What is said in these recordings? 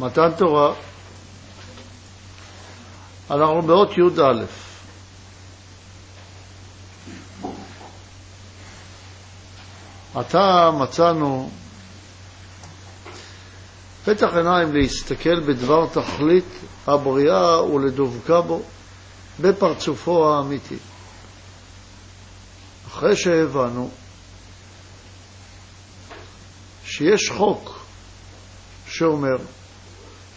מתן תורה, אנחנו באות י"א. עתה מצאנו פתח עיניים להסתכל בדבר תכלית הבריאה ולדבקה בו בפרצופו האמיתי. אחרי שהבנו שיש חוק שאומר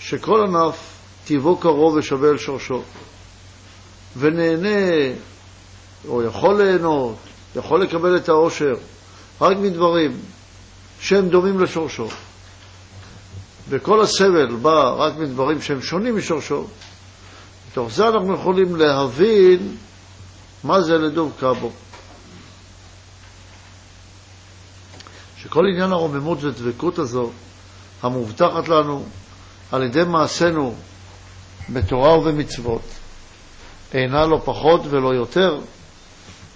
שכל ענף טיבו קרוב ושווה אל שורשו, ונהנה, או יכול ליהנות, יכול לקבל את העושר, רק מדברים שהם דומים לשורשו. וכל הסבל בא רק מדברים שהם שונים משורשו. מתוך זה אנחנו יכולים להבין מה זה לדוב קאבו. שכל עניין הרוממות ודבקות הזו, המובטחת לנו על ידי מעשינו בתורה ובמצוות, אינה לא פחות ולא יותר,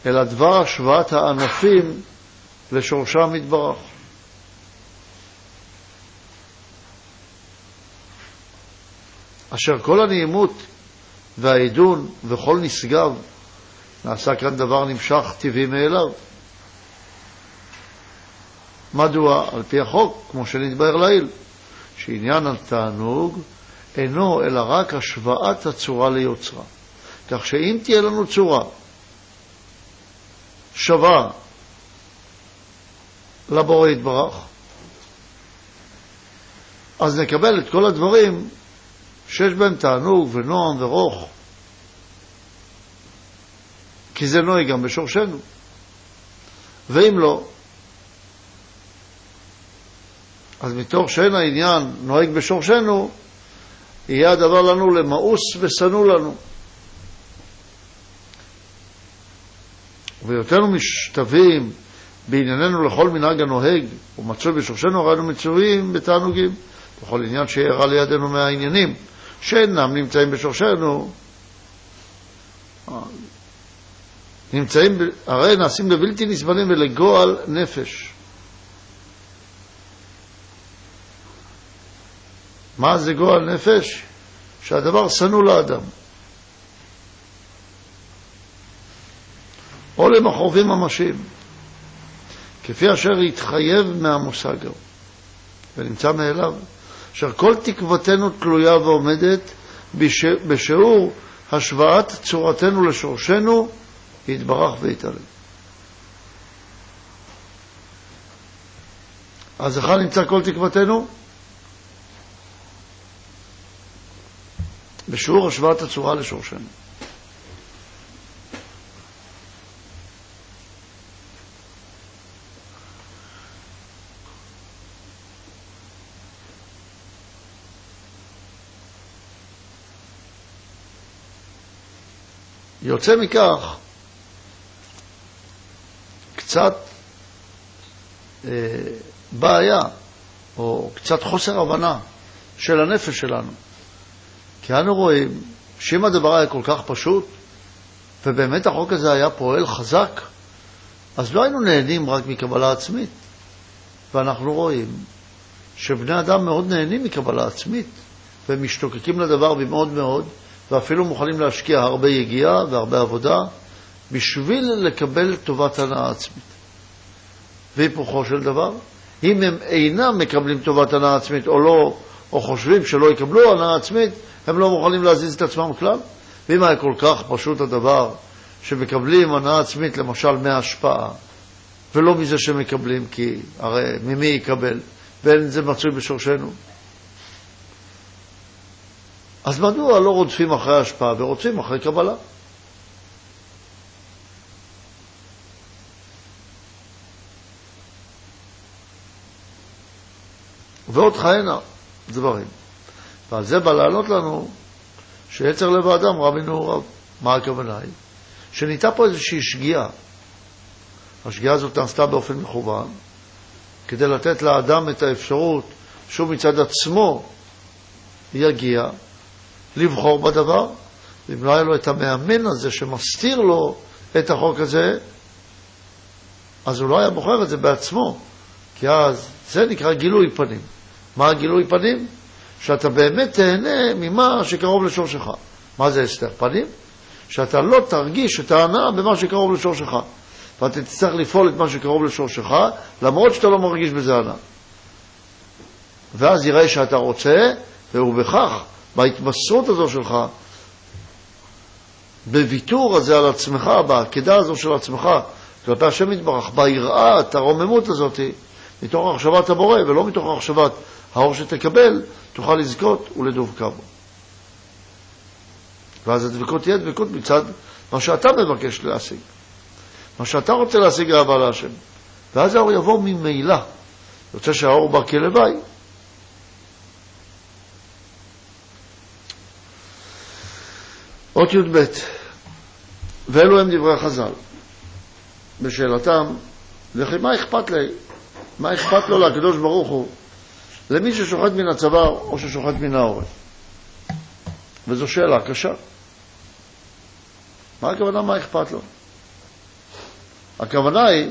אלא דבר השוואת הענפים לשורשם יתברך. אשר כל הנעימות והעידון וכל נשגב נעשה כאן דבר נמשך טבעי מאליו. מדוע? על פי החוק, כמו שנתבהר לעיל, שעניין התענוג אינו אלא רק השוואת הצורה ליוצרה. כך שאם תהיה לנו צורה שווה לבורא יתברך, אז נקבל את כל הדברים שיש בהם תענוג ונועם ורוך, כי זה נוהג גם בשורשנו. ואם לא, אז מתוך שאין העניין נוהג בשורשנו, יהיה הדבר לנו למאוס ושנוא לנו. ובהיותנו משתווים בענייננו לכל מנהג הנוהג ומצוי בשורשנו, הרי אנו מצויים בתענוגים, בכל עניין שאירע לידינו מהעניינים שאינם נמצאים בשורשנו, נמצאים, הרי נעשים לבלתי נסבלים ולגועל נפש. מה זה גועל נפש? שהדבר שנוא לאדם. או למחרובים ממשיים, כפי אשר התחייב מהמושג ההוא, ונמצא מאליו, אשר כל תקוותנו תלויה ועומדת בשיעור השוואת צורתנו לשורשנו, יתברך ויתעלם. אז היכן נמצא כל תקוותנו? בשיעור השוואת הצורה לשורשנו. יוצא מכך קצת אה, בעיה, או קצת חוסר הבנה של הנפש שלנו. כי אנו רואים שאם הדבר היה כל כך פשוט, ובאמת החוק הזה היה פועל חזק, אז לא היינו נהנים רק מקבלה עצמית. ואנחנו רואים שבני אדם מאוד נהנים מקבלה עצמית, והם משתוקקים לדבר במאוד מאוד, ואפילו מוכנים להשקיע הרבה יגיעה והרבה עבודה בשביל לקבל טובת הנאה עצמית. והיפוכו של דבר, אם הם אינם מקבלים טובת הנאה עצמית או לא, או חושבים שלא יקבלו הנאה עצמית, הם לא מוכנים להזיז את עצמם כלל. ואם היה כל כך פשוט הדבר שמקבלים הנאה עצמית למשל מההשפעה, ולא מזה שמקבלים, כי הרי ממי יקבל, ואין זה מצוי בשורשנו. אז מדוע לא רודפים אחרי השפעה ורודפים אחרי קבלה? ועוד כהנה דברים. ועל זה בא לענות לנו שיצר לב האדם רע מנעוריו. מה הכוונה היא? שניתה פה איזושהי שגיאה. השגיאה הזאת נעשתה באופן מכוון, כדי לתת לאדם את האפשרות שהוא מצד עצמו יגיע לבחור בדבר, ואם לא היה לו את המאמן הזה שמסתיר לו את החוק הזה, אז הוא לא היה בוחר את זה בעצמו, כי אז זה נקרא גילוי פנים. מה הגילוי פנים? שאתה באמת תהנה ממה שקרוב לשורשך. מה זה הסתר פנים? שאתה לא תרגיש את ההנאה במה שקרוב לשורשך. ואתה תצטרך לפעול את מה שקרוב לשורשך, למרות שאתה לא מרגיש בזה הנאה. ואז יראה שאתה רוצה, ובכך, בהתמסרות הזו שלך, בוויתור הזה על עצמך, בעקדה הזו של עצמך, כלפי השם יתברך, ביראת הרוממות הזאת, מתוך החשבת הבורא ולא מתוך החשבת האור שתקבל, תוכל לזכות ולדבקה בו. ואז הדבקות תהיה דבקות מצד מה שאתה מבקש להשיג. מה שאתה רוצה להשיג אהבה להשם. ואז האור יבוא ממילא. יוצא שהאור בא כלוואי. אות י"ב, ואלו הם דברי החז"ל. בשאלתם, וכי מה אכפת לי? מה אכפת לו לקדוש ברוך הוא למי ששוחט מן הצוואר או ששוחט מן העורף? וזו שאלה קשה. מה הכוונה מה אכפת לו? הכוונה היא,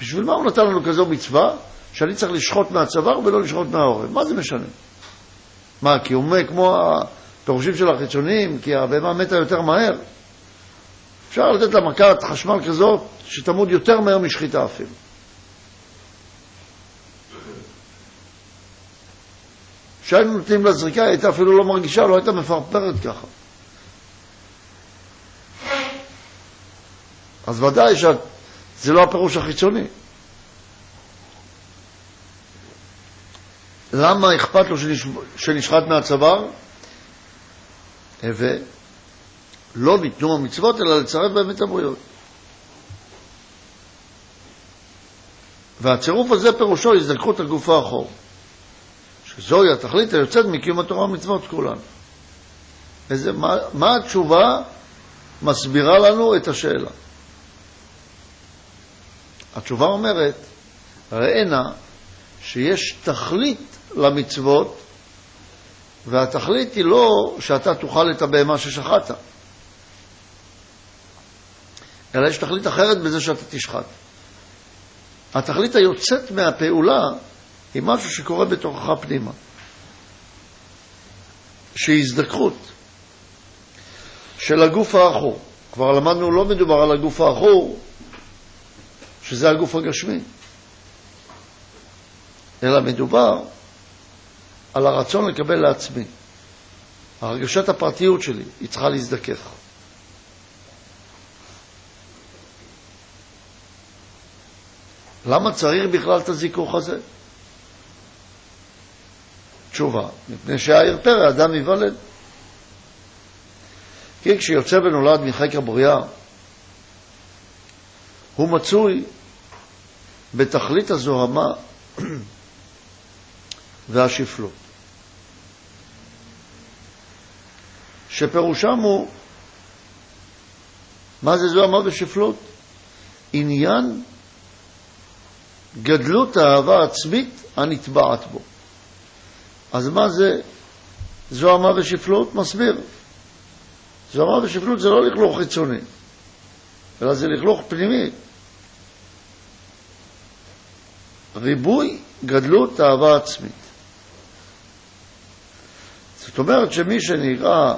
בשביל מה הוא נתן לנו כזו מצווה שאני צריך לשחוט מהצוואר ולא לשחוט מהעורף? מה זה משנה? מה, כי הוא מת כמו הפירושים של החיצוניים, כי הבהמה מתה יותר מהר? אפשר לתת לה מכת חשמל כזאת שתמוד יותר מהר משחיטה אפילו. כשהיינו נותנים לה זריקה, היא הייתה אפילו לא מרגישה, לא הייתה מפרפרת ככה. אז ודאי שזה לא הפירוש החיצוני. למה אכפת לו שנשחט מהצוואר? ולא ניתנו המצוות, אלא לצרף בהם את הבריות. והצירוף הזה פירושו הזדקחות הגוף האחור. שזוהי התכלית היוצאת מקיום התורה ומצוות כולן. איזה, מה, מה התשובה מסבירה לנו את השאלה? התשובה אומרת, ראינה שיש תכלית למצוות, והתכלית היא לא שאתה תאכל את הבהמה ששחטת, אלא יש תכלית אחרת בזה שאתה תשחט. התכלית היוצאת מהפעולה היא משהו שקורה בתוכך פנימה, שהיא הזדקחות של הגוף האחור. כבר למדנו, לא מדובר על הגוף האחור, שזה הגוף הגשמי, אלא מדובר על הרצון לקבל לעצמי. הרגשת הפרטיות שלי, היא צריכה להזדכך. למה צריך בכלל את הזיכוך הזה? תשובה, מפני שהעיר פרא אדם ייוולד. כי כשיוצא ונולד מחקר בריאה, הוא מצוי בתכלית הזוהמה והשפלות, שפירושם הוא, מה זה זוהמה ושפלות? עניין גדלות האהבה העצמית הנטבעת בו. אז מה זה זוהמה ושפלות? מסביר. זוהמה ושפלות זה לא לכלוך חיצוני, אלא זה לכלוך פנימי. ריבוי גדלות אהבה עצמית. זאת אומרת שמי שנראה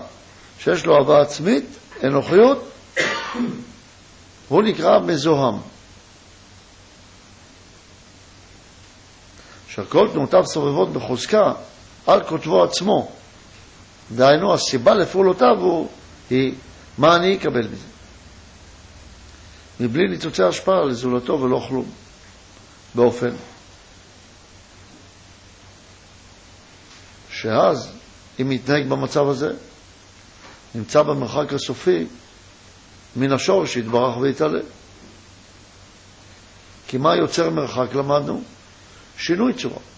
שיש לו אהבה עצמית, אנוכיות, הוא נקרא מזוהם. שכל תנועותיו סובבות בחוזקה על כותבו עצמו. דהיינו, הסיבה לפעולותיו הוא, היא מה אני אקבל מזה. מבלי ניצוצי השפעה לזולתו ולא כלום. באופן שאז, אם יתנהג במצב הזה, נמצא במרחק הסופי מן השורש שיתברך ויתעלה. כי מה יוצר מרחק למדנו? שינוי צורה.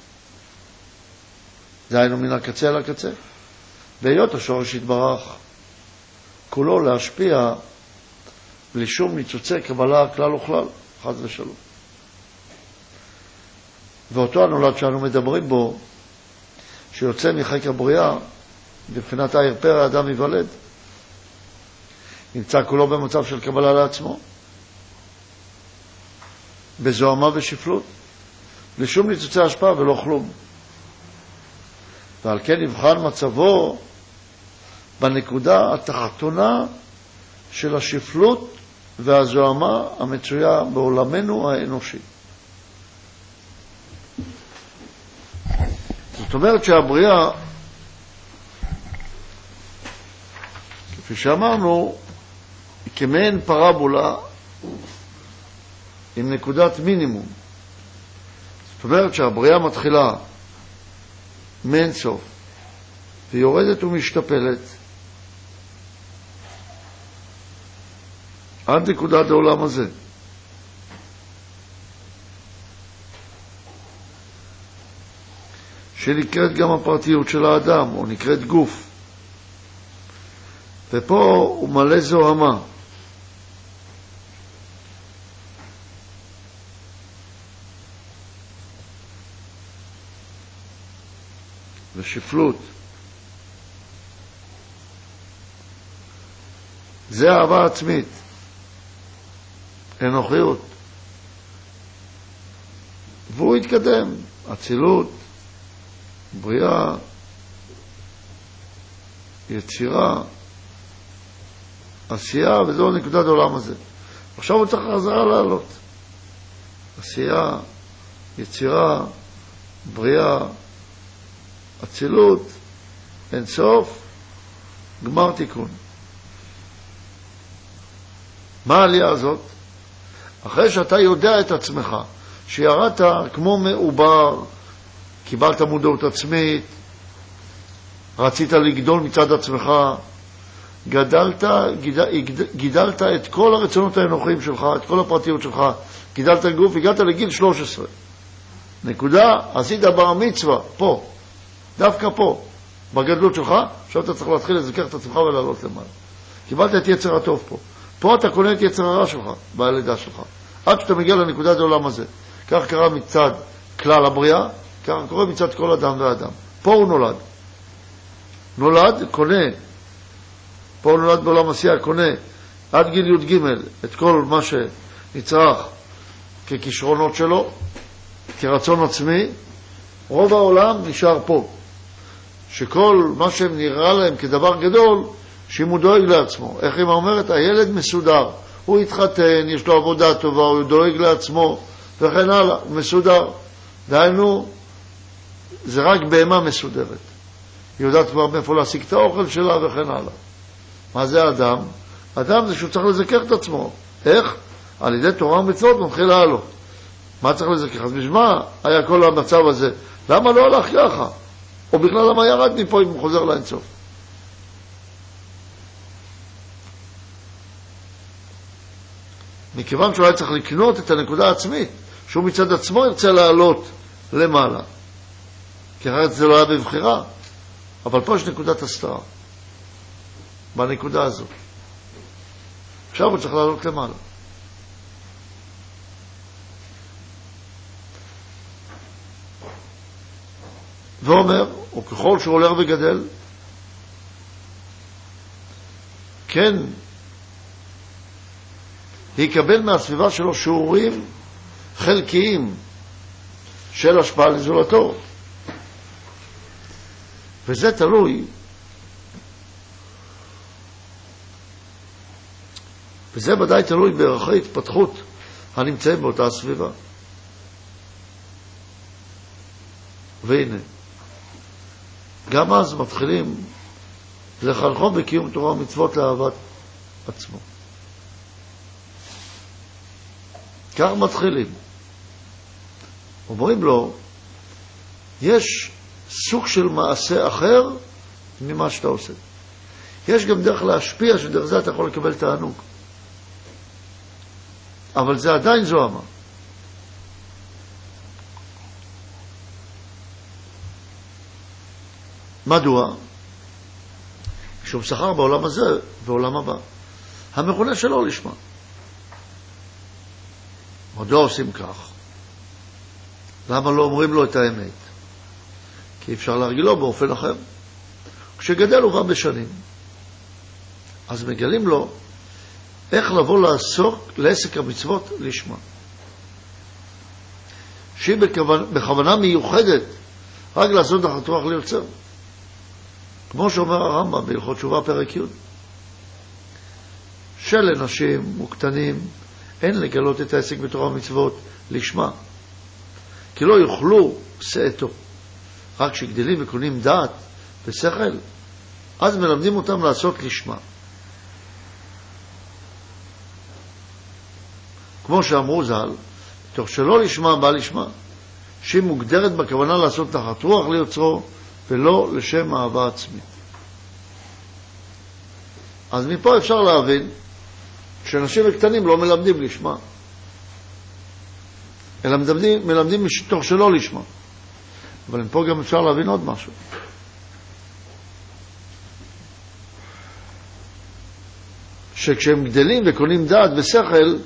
דהיינו מן הקצה אל הקצה. בהיות השורש יתברך, כולו להשפיע בלי שום ניצוצי קבלה כלל וכלל, חס ושלום. ואותו הנולד שאנו מדברים בו, שיוצא מחקר בריאה, מבחינת העיר פרא, האדם ייוולד, נמצא כולו במצב של קבלה לעצמו, בזוהמה ושפלות, בלי שום ניצוצי השפעה ולא כלום. ועל כן נבחן מצבו בנקודה התחתונה של השפלות והזוהמה המצויה בעולמנו האנושי. זאת אומרת שהבריאה, כפי שאמרנו, היא כמעין פרבולה עם נקודת מינימום. זאת אומרת שהבריאה מתחילה מאין סוף, ויורדת ומשתפלת עד נקודת העולם הזה. שנקראת גם הפרטיות של האדם, או נקראת גוף. ופה הוא מלא זוהמה. ושפלות. זה אהבה עצמית, אנוכיות. והוא התקדם, אצילות, בריאה, יצירה, עשייה, וזו נקודת העולם הזה. עכשיו הוא צריך חזרה לעלות. עשייה, יצירה, בריאה, אצילות, אין סוף, גמר תיקון. מה העלייה הזאת? אחרי שאתה יודע את עצמך, שירדת כמו מעובר, קיבלת מודעות עצמית, רצית לגדול מצד עצמך, גדלת, גידל, גידלת את כל הרצונות האנוכיים שלך, את כל הפרטיות שלך, גידלת גוף, הגעת לגיל 13. נקודה, עשית בר מצווה, פה, דווקא פה, בגדלות שלך, עכשיו אתה צריך להתחיל לזכר את עצמך ולעלות למעלה. קיבלת את יצר הטוב פה. פה אתה קונה את יצר הרע שלך, בלידה שלך. עד שאתה מגיע לנקודת העולם הזה. כך קרה מצד כלל הבריאה, ככה קורה מצד כל אדם ואדם. פה הוא נולד. נולד, קונה. פה הוא נולד בעולם עשייה, קונה עד גיל י"ג את כל מה שנצרך ככישרונות שלו, כרצון עצמי. רוב העולם נשאר פה. שכל מה שנראה להם כדבר גדול, שאם הוא דואג לעצמו. איך אמא אומרת? הילד מסודר. הוא התחתן, יש לו עבודה טובה, הוא דואג לעצמו, וכן הלאה, הוא מסודר. דהיינו, זה רק בהמה מסודרת. היא יודעת כבר מאיפה להשיג את האוכל שלה וכן הלאה. מה זה אדם? אדם זה שהוא צריך לזכר את עצמו. איך? על ידי תורה ומצוות מתחיל לעלות. מה צריך לזכר? אז בשביל מה היה כל המצב הזה? למה לא הלך ככה? או בכלל למה ירד מפה אם הוא חוזר לאינסוף? מכיוון שהוא היה צריך לקנות את הנקודה העצמית, שהוא מצד עצמו ירצה לעלות למעלה. כי אחרת זה לא היה בבחירה. אבל פה יש נקודת הסתרה, בנקודה הזאת. עכשיו הוא צריך לעלות למעלה. ואומר, וככל שהוא הולך וגדל, כן יקבל מהסביבה שלו שיעורים חלקיים של השפעה לזולתו. וזה תלוי וזה ודאי תלוי בערכי התפתחות הנמצאים באותה סביבה. והנה, גם אז מתחילים לחנכו בקיום תורה ומצוות לאהבת עצמו. כך מתחילים. אומרים לו, יש סוג של מעשה אחר ממה שאתה עושה. יש גם דרך להשפיע, שדרך זה אתה יכול לקבל תענוג. אבל זה עדיין זוהמה. מדוע? כשהוא שכר בעולם הזה ועולם הבא. המכונה שלא לשמה. מדוע עושים כך? למה לא אומרים לו את האמת? כי אפשר להרגילו באופן אחר. כשגדל הוא רב בשנים, אז מגלים לו איך לבוא לעסוק לעסק המצוות לשמה. שהיא בכוונה, מיוחדת רק לעשות אחת רוח ליוצר. כמו שאומר הרמב"ם בהלכות תשובה פרק י', שלנשים וקטנים אין לגלות את העסק בתורה ומצוות לשמה, כי לא יוכלו שאתו. רק כשגדלים וקונים דעת ושכל, אז מלמדים אותם לעשות לשמה. כמו שאמרו ז"ל, תוך שלא לשמה בא לשמה, שהיא מוגדרת בכוונה לעשות תחת רוח ליוצרו ולא לשם אהבה עצמית. אז מפה אפשר להבין שאנשים וקטנים לא מלמדים לשמה, אלא מלמדים, מלמדים מתוך שלא לשמה. אבל מפה גם אפשר להבין עוד משהו. שכשהם גדלים וקונים דעת ושכל,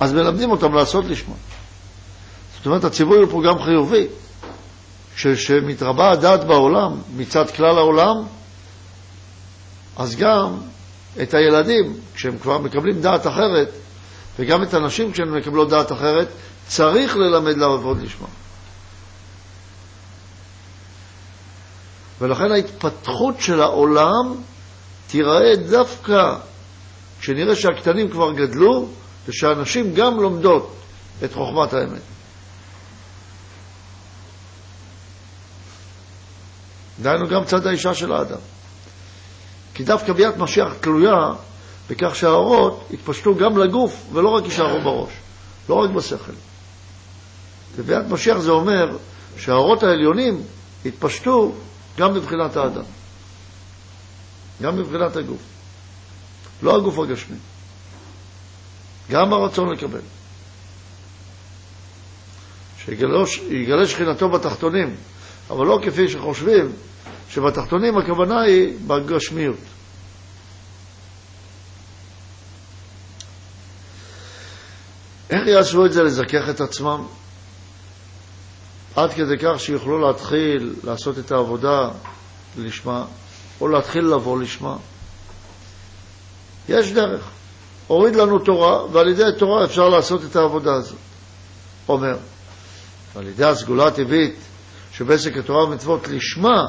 אז מלמדים אותם לעשות לשמה. זאת אומרת, הציווי הוא פה גם חיובי. כשמתרבה הדעת בעולם, מצד כלל העולם, אז גם את הילדים, כשהם כבר מקבלים דעת אחרת, וגם את הנשים כשהן מקבלות דעת אחרת, צריך ללמד לעבוד לשמה. ולכן ההתפתחות של העולם תיראה דווקא כשנראה שהקטנים כבר גדלו ושהנשים גם לומדות את חוכמת האמת. דהיינו גם צד האישה של האדם. כי דווקא ביאת משיח תלויה בכך שהאורות יתפשטו גם לגוף ולא רק יישארו בראש, לא רק בשכל. וביאת משיח זה אומר שהאורות העליונים יתפשטו גם מבחינת האדם, גם מבחינת הגוף, לא הגוף הגשמי, גם הרצון לקבל. שיגלה שכינתו בתחתונים, אבל לא כפי שחושבים שבתחתונים הכוונה היא בגשמיות. איך יעשו את זה לזכך את עצמם? עד כדי כך שיוכלו להתחיל לעשות את העבודה לשמה, או להתחיל לבוא לשמה. יש דרך. הוריד לנו תורה, ועל ידי התורה אפשר לעשות את העבודה הזאת. אומר, ועל ידי הסגולה הטבעית שבעסק התורה ומצוות לשמה,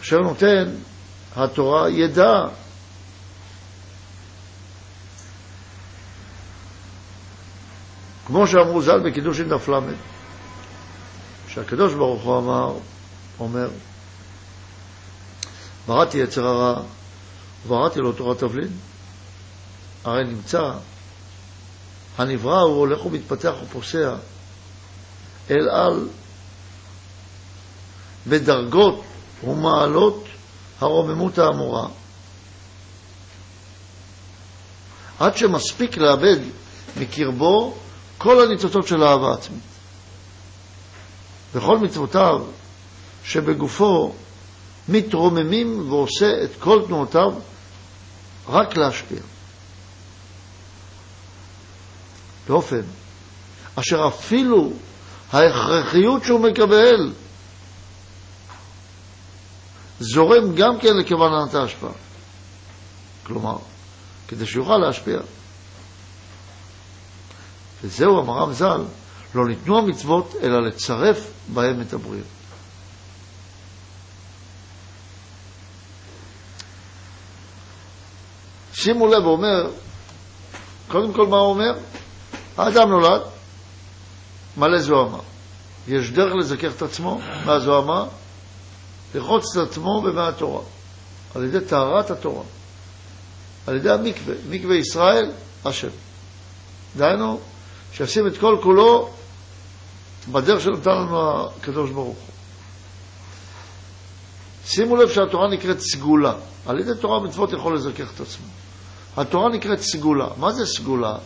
אשר נותן התורה ידע. כמו שאמרו ז"ל בקידוש עם דף ל', שהקדוש ברוך הוא אמר, אומר, בראתי יצר הרע ובראתי לו תורת תבלין. הרי נמצא, הנברא הוא הולך ומתפתח ופוסע אל על בדרגות ומעלות הרוממות האמורה, עד שמספיק לאבד מקרבו כל הניצוצות של האהבה עצמית. וכל מצוותיו שבגופו מתרוממים ועושה את כל תנועותיו רק להשפיע. באופן אשר אפילו ההכרחיות שהוא מקבל זורם גם כן לכוונת ההשפעה. כלומר, כדי שיוכל להשפיע. וזהו אמר רב ז"ל, לא ניתנו המצוות, אלא לצרף בהם את הבריאות. שימו לב, הוא אומר, קודם כל מה הוא אומר? האדם נולד, מלא זוהמה. יש דרך לזכך את עצמו מהזוהמה, לרחוץ את עצמו במי התורה, על ידי טהרת התורה, על ידי המקווה, מקווה ישראל, השם. דהיינו, שישים את כל כולו בדרך שנתן לנו הקדוש ברוך הוא. שימו לב שהתורה נקראת סגולה. על ידי תורה ומצוות יכול לזכך את עצמו. התורה נקראת סגולה. מה זה סגולה?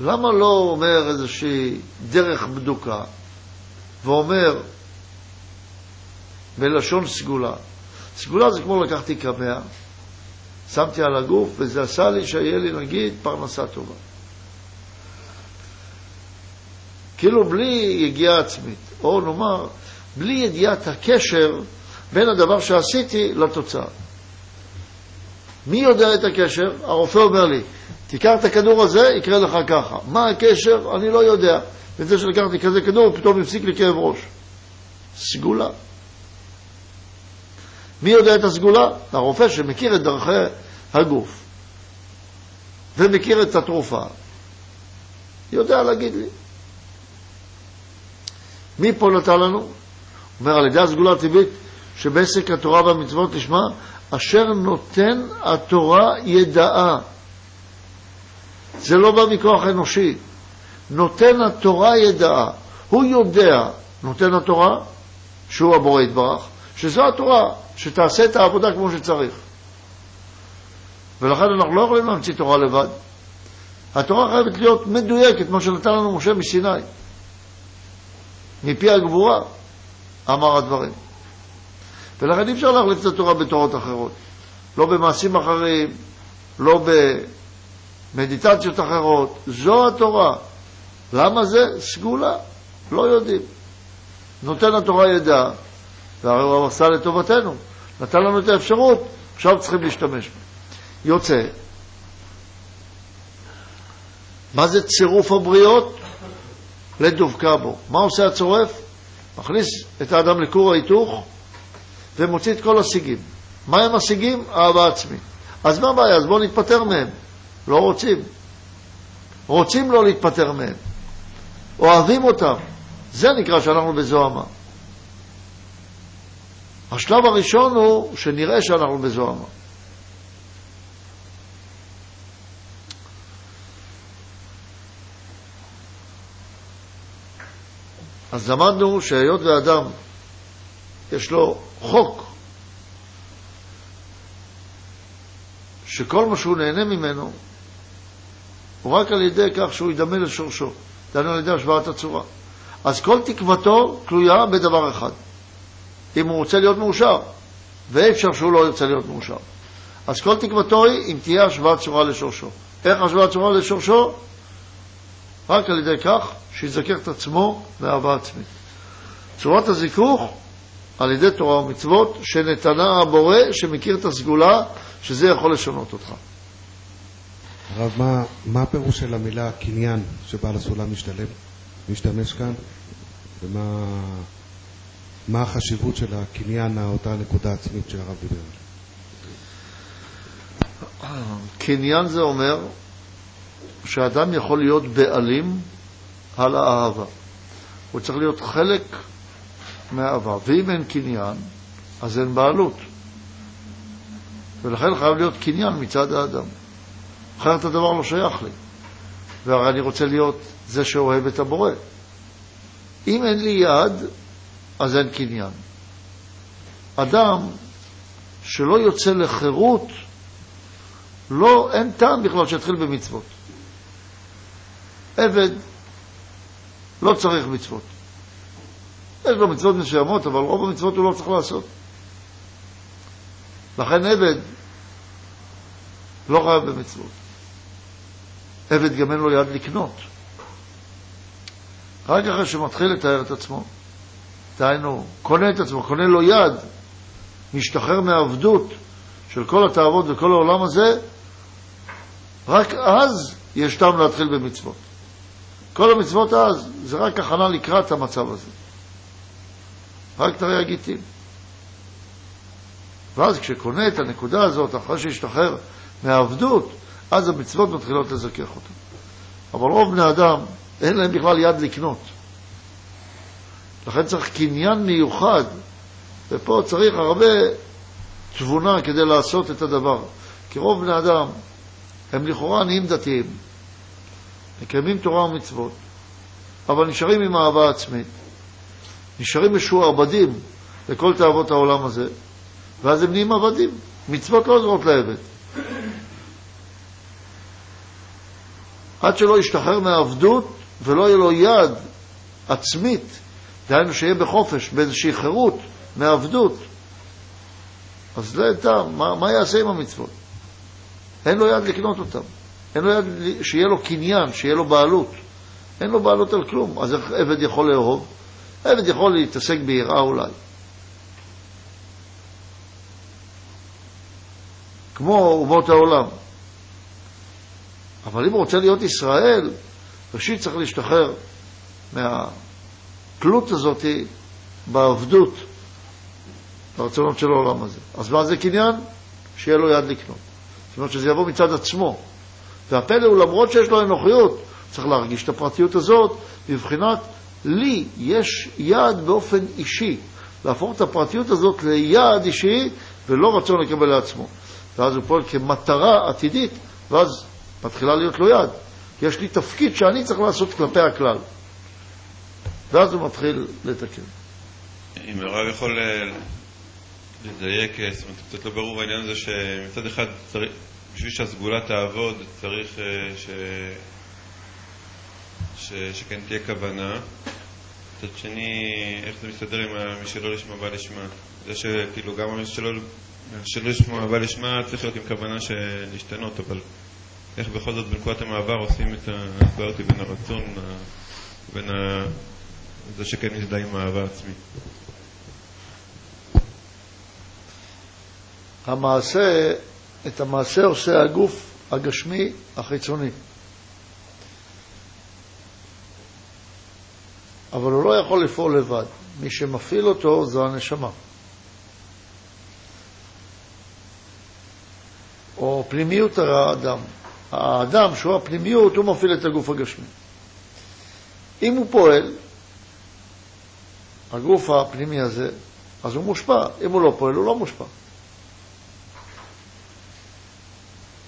למה לא אומר איזושהי דרך בדוקה ואומר בלשון סגולה? סגולה זה כמו לקחתי קמע, שמתי על הגוף וזה עשה לי שיהיה לי נגיד פרנסה טובה. כאילו בלי יגיעה עצמית, או נאמר, בלי ידיעת הקשר בין הדבר שעשיתי לתוצאה. מי יודע את הקשר? הרופא אומר לי, תיקח את הכדור הזה, יקרה לך ככה. מה הקשר? אני לא יודע. וזה שלקחתי כזה כדור, פתאום הפסיק לי כאב ראש. סגולה. מי יודע את הסגולה? הרופא שמכיר את דרכי הגוף ומכיר את התרופה, יודע להגיד לי. מי פה נתן לנו? אומר, על ידי הסגולה הטבעית שבעסק התורה והמצוות נשמע, אשר נותן התורה ידעה. זה לא בא מכוח אנושי. נותן התורה ידעה. הוא יודע, נותן התורה, שהוא הבורא יתברך, שזו התורה, שתעשה את העבודה כמו שצריך. ולכן אנחנו לא יכולים להמציא תורה לבד. התורה חייבת להיות מדויקת, כמו שנתן לנו משה מסיני. מפי הגבורה אמר הדברים. ולכן אי אפשר להחליף את התורה בתורות אחרות. לא במעשים אחרים, לא במדיטציות אחרות. זו התורה. למה זה? סגולה. לא יודעים. נותן התורה ידע, והרי הוא עשה לטובתנו. נתן לנו את האפשרות, עכשיו צריכים להשתמש בה. יוצא. מה זה צירוף הבריות? לדבקה בו. מה עושה הצורף? מכניס את האדם לכור ההיתוך ומוציא את כל השיגים. מה הם השיגים? אהבה עצמית. אז מה הבעיה? אז בואו נתפטר מהם. לא רוצים. רוצים לא להתפטר מהם. אוהבים אותם. זה נקרא שאנחנו בזוהמה. השלב הראשון הוא שנראה שאנחנו בזוהמה. אז למדנו שהיות ואדם יש לו חוק שכל מה שהוא נהנה ממנו הוא רק על ידי כך שהוא ידמה לשורשו, דהיינו על ידי השוואת הצורה. אז כל תקוותו תלויה בדבר אחד, אם הוא רוצה להיות מאושר, ואי אפשר שהוא לא ירצה להיות מאושר. אז כל תקוותו היא אם תהיה השוואת צורה לשורשו. איך השוואת צורה לשורשו? רק על ידי כך שיזכר את עצמו באהבה עצמית. צורת הזיכוך על ידי תורה ומצוות שנתנה הבורא שמכיר את הסגולה שזה יכול לשנות אותך. הרב, מה, מה הפירוש של המילה קניין שבעל הסולם משתלם, משתמש כאן, ומה מה החשיבות של הקניין, אותה נקודה עצמית שהרב דיבר עליה? קניין זה אומר שאדם יכול להיות בעלים על האהבה. הוא צריך להיות חלק מהאהבה. ואם אין קניין, אז אין בעלות. ולכן חייב להיות קניין מצד האדם. אחרת הדבר לא שייך לי. והרי אני רוצה להיות זה שאוהב את הבורא. אם אין לי יד, אז אין קניין. אדם שלא יוצא לחירות, לא, אין טעם בכלל שיתחיל במצוות. עבד לא צריך מצוות. יש לו מצוות מסוימות, אבל רוב המצוות הוא לא צריך לעשות. לכן עבד לא חייב במצוות. עבד גם אין לו יד לקנות. רק אחרי שמתחיל לתאר את עצמו, דהיינו, קונה את עצמו, קונה לו יד, משתחרר מעבדות של כל התאוות וכל העולם הזה, רק אז יש טעם להתחיל במצוות. כל המצוות אז זה רק הכנה לקראת המצב הזה. רק תראה הגיטים. ואז כשקונה את הנקודה הזאת, אחרי שהשתחרר מהעבדות, אז המצוות מתחילות לזכך אותו. אבל רוב בני אדם, אין להם בכלל יד לקנות. לכן צריך קניין מיוחד, ופה צריך הרבה תבונה כדי לעשות את הדבר. כי רוב בני אדם הם לכאורה נהיים דתיים, מקיימים תורה ומצוות, אבל נשארים עם אהבה עצמית, נשארים משועבדים לכל תאוות העולם הזה, ואז הם נהיים עבדים. מצוות לא עוזרות לעבד. עד שלא ישתחרר מהעבדות ולא יהיה לו יד עצמית, דהיינו שיהיה בחופש, באיזושהי חירות מהעבדות, אז לא טעם, מה, מה יעשה עם המצוות? אין לו יד לקנות אותם. אין לו יד, שיהיה לו קניין, שיהיה לו בעלות. אין לו בעלות על כלום. אז איך עבד יכול לאהוב? עבד יכול להתעסק ביראה אולי. כמו אומות העולם. אבל אם הוא רוצה להיות ישראל, ראשית צריך להשתחרר מהתלות הזאת בעבדות לרצונות של העולם הזה. אז מה זה קניין? שיהיה לו יד לקנות. זאת אומרת שזה יבוא מצד עצמו. והפלא הוא למרות שיש לו אנוכיות, צריך להרגיש את הפרטיות הזאת בבחינת לי יש יד באופן אישי, להפוך את הפרטיות הזאת ליעד אישי ולא רצון לקבל לעצמו. ואז הוא פועל כמטרה עתידית, ואז מתחילה להיות לו יד. יש לי תפקיד שאני צריך לעשות כלפי הכלל. ואז הוא מתחיל לתקן. אם הרב יכול אה, לדייק, אה, זאת אומרת, קצת לא ברור העניין הזה שמצד אחד בשביל שהסגולה תעבוד צריך אה, ש... ש... שכן תהיה כוונה. מצד שני, איך זה מסתדר עם מי שלא לשמה בא לשמה? זה שכאילו גם מי שלא, שלא לשמה בא לשמה צריך להיות עם כוונה להשתנות, אבל איך בכל זאת בנקודת המעבר עושים את ההסברה בין הרצון לבין ה... זה שכן מזדהה עם אהבה עצמית. המעשה, את המעשה עושה הגוף הגשמי החיצוני. אבל הוא לא יכול לפעול לבד. מי שמפעיל אותו זו הנשמה. או פנימיות האדם. האדם, שהוא הפנימיות, הוא מפעיל את הגוף הגשמי. אם הוא פועל, הגוף הפנימי הזה, אז הוא מושפע. אם הוא לא פועל, הוא לא מושפע.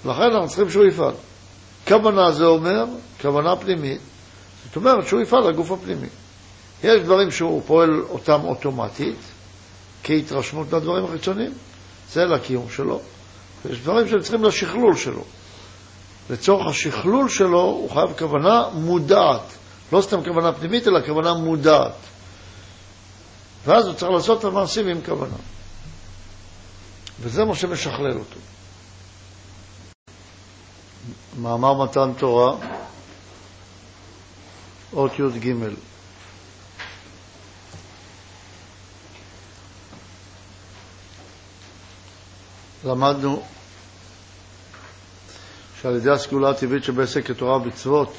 לכן אנחנו צריכים שהוא יפעל. כוונה זה אומר, כוונה פנימית, זאת אומרת שהוא יפעל לגוף הפנימי. יש דברים שהוא פועל אותם אוטומטית, כהתרשמות מהדברים החיצוניים, זה לקיום שלו. ויש דברים שהם צריכים לשכלול שלו. לצורך השכלול שלו הוא חייב כוונה מודעת. לא סתם כוונה פנימית, אלא כוונה מודעת. ואז הוא צריך לעשות את המעשים עם כוונה. וזה מה שמשכלל אותו. מאמר מתן תורה, אות י"ג למדנו שעל ידי הסגולה הטבעית שבעסק כתורה ומצוות,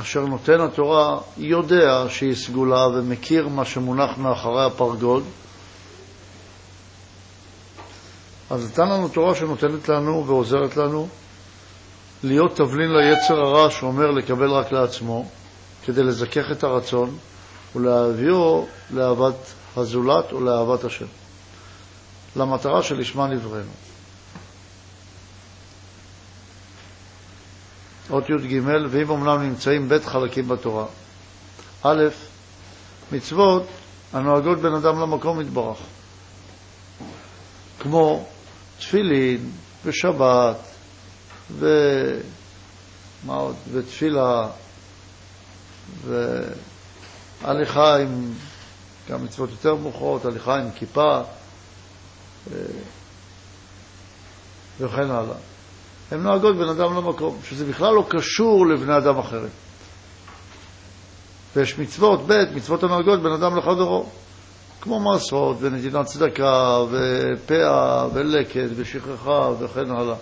אשר נותן התורה יודע שהיא סגולה ומכיר מה שמונח מאחורי הפרגוד, אז נתן לנו תורה שנותנת לנו ועוזרת לנו להיות תבלין ליצר הרע שאומר לקבל רק לעצמו, כדי לזכך את הרצון ולהביאו לאהבת הזולת ולאהבת השם, למטרה שלשמה נבראנו. אות י"ג, ואם אמנם נמצאים בית חלקים בתורה. א', מצוות הנוהגות בין אדם למקום יתברך, כמו תפילין ושבת ומה עוד? ותפילה והליכה עם, גם מצוות יותר מאוחרות, הליכה עם כיפה אה, וכן הלאה. הן נוהגות בין אדם למקום, שזה בכלל לא קשור לבני אדם אחרים. ויש מצוות, ב', מצוות הנוהגות בין אדם לחברו, כמו מעשרות ונתינת צדקה ופאה ולקט ושכחה וכן הלאה.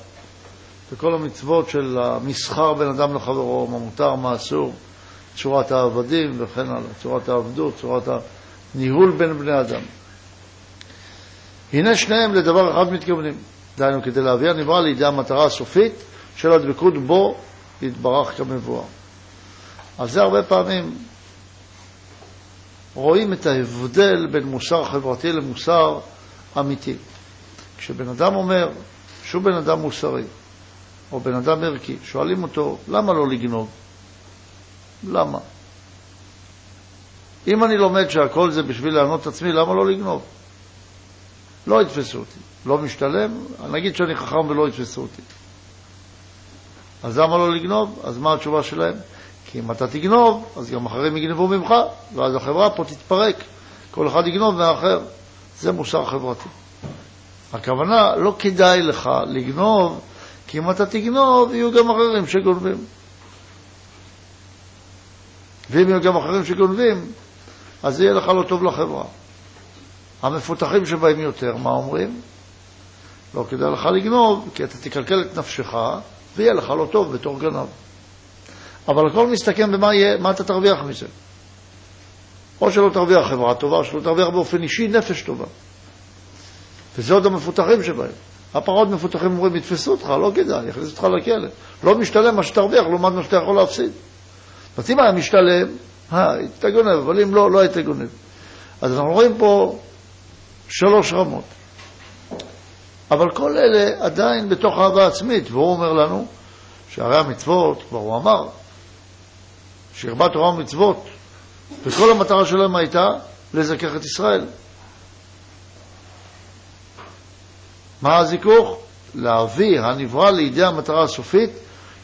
וכל המצוות של המסחר בין אדם לחברו, מה מותר, מה אסור, צורת העבדים וכן הלאה, צורת העבדות, צורת הניהול בין בני אדם. הנה שניהם לדבר אחד מתכוונים. דהיינו כדי להביא הנברא לידי המטרה הסופית של הדבקות בו יתברך כמבואר. על זה הרבה פעמים רואים את ההבדל בין מוסר חברתי למוסר אמיתי. כשבן אדם אומר שהוא בן אדם מוסרי, או בן אדם ערכי, שואלים אותו, למה לא לגנוב? למה? אם אני לומד שהכל זה בשביל לענות עצמי, למה לא לגנוב? לא יתפסו אותי. לא משתלם, נגיד שאני חכם ולא יתפסו אותי. אז למה לא לגנוב? אז מה התשובה שלהם? כי אם אתה תגנוב, אז גם אחרים יגנבו ממך, ואז החברה פה תתפרק. כל אחד יגנוב מהאחר. זה מוסר חברתי. הכוונה, לא כדאי לך לגנוב, כי אם אתה תגנוב, יהיו גם אחרים שגונבים. ואם יהיו גם אחרים שגונבים, אז יהיה לך לא טוב לחברה. המפותחים שבאים יותר, מה אומרים? לא כדאי לך לגנוב, כי אתה תקלקל את נפשך, ויהיה לך לא טוב בתור גנב. אבל הכל מסתכם במה יהיה, מה אתה תרוויח מזה. או שלא תרוויח חברה טובה, או שלא תרוויח באופן אישי נפש טובה. וזה עוד המפותחים שבהם. הפחות מפותחים אומרים, יתפסו אותך, לא כדאי, יכניסו אותך לכלא. לא משתלם מה שתרוויח לעומת מה שאתה יכול להפסיד. אז אם היה משתלם, היית גונב, אבל אם לא, לא היית גונב. אז אנחנו רואים פה שלוש רמות. אבל כל אלה עדיין בתוך אהבה עצמית, והוא אומר לנו שהרי המצוות, כבר הוא אמר, שהרבה תורה ומצוות, וכל המטרה שלהם הייתה לזכך את ישראל. מה הזיכוך? להביא הנברא לידי המטרה הסופית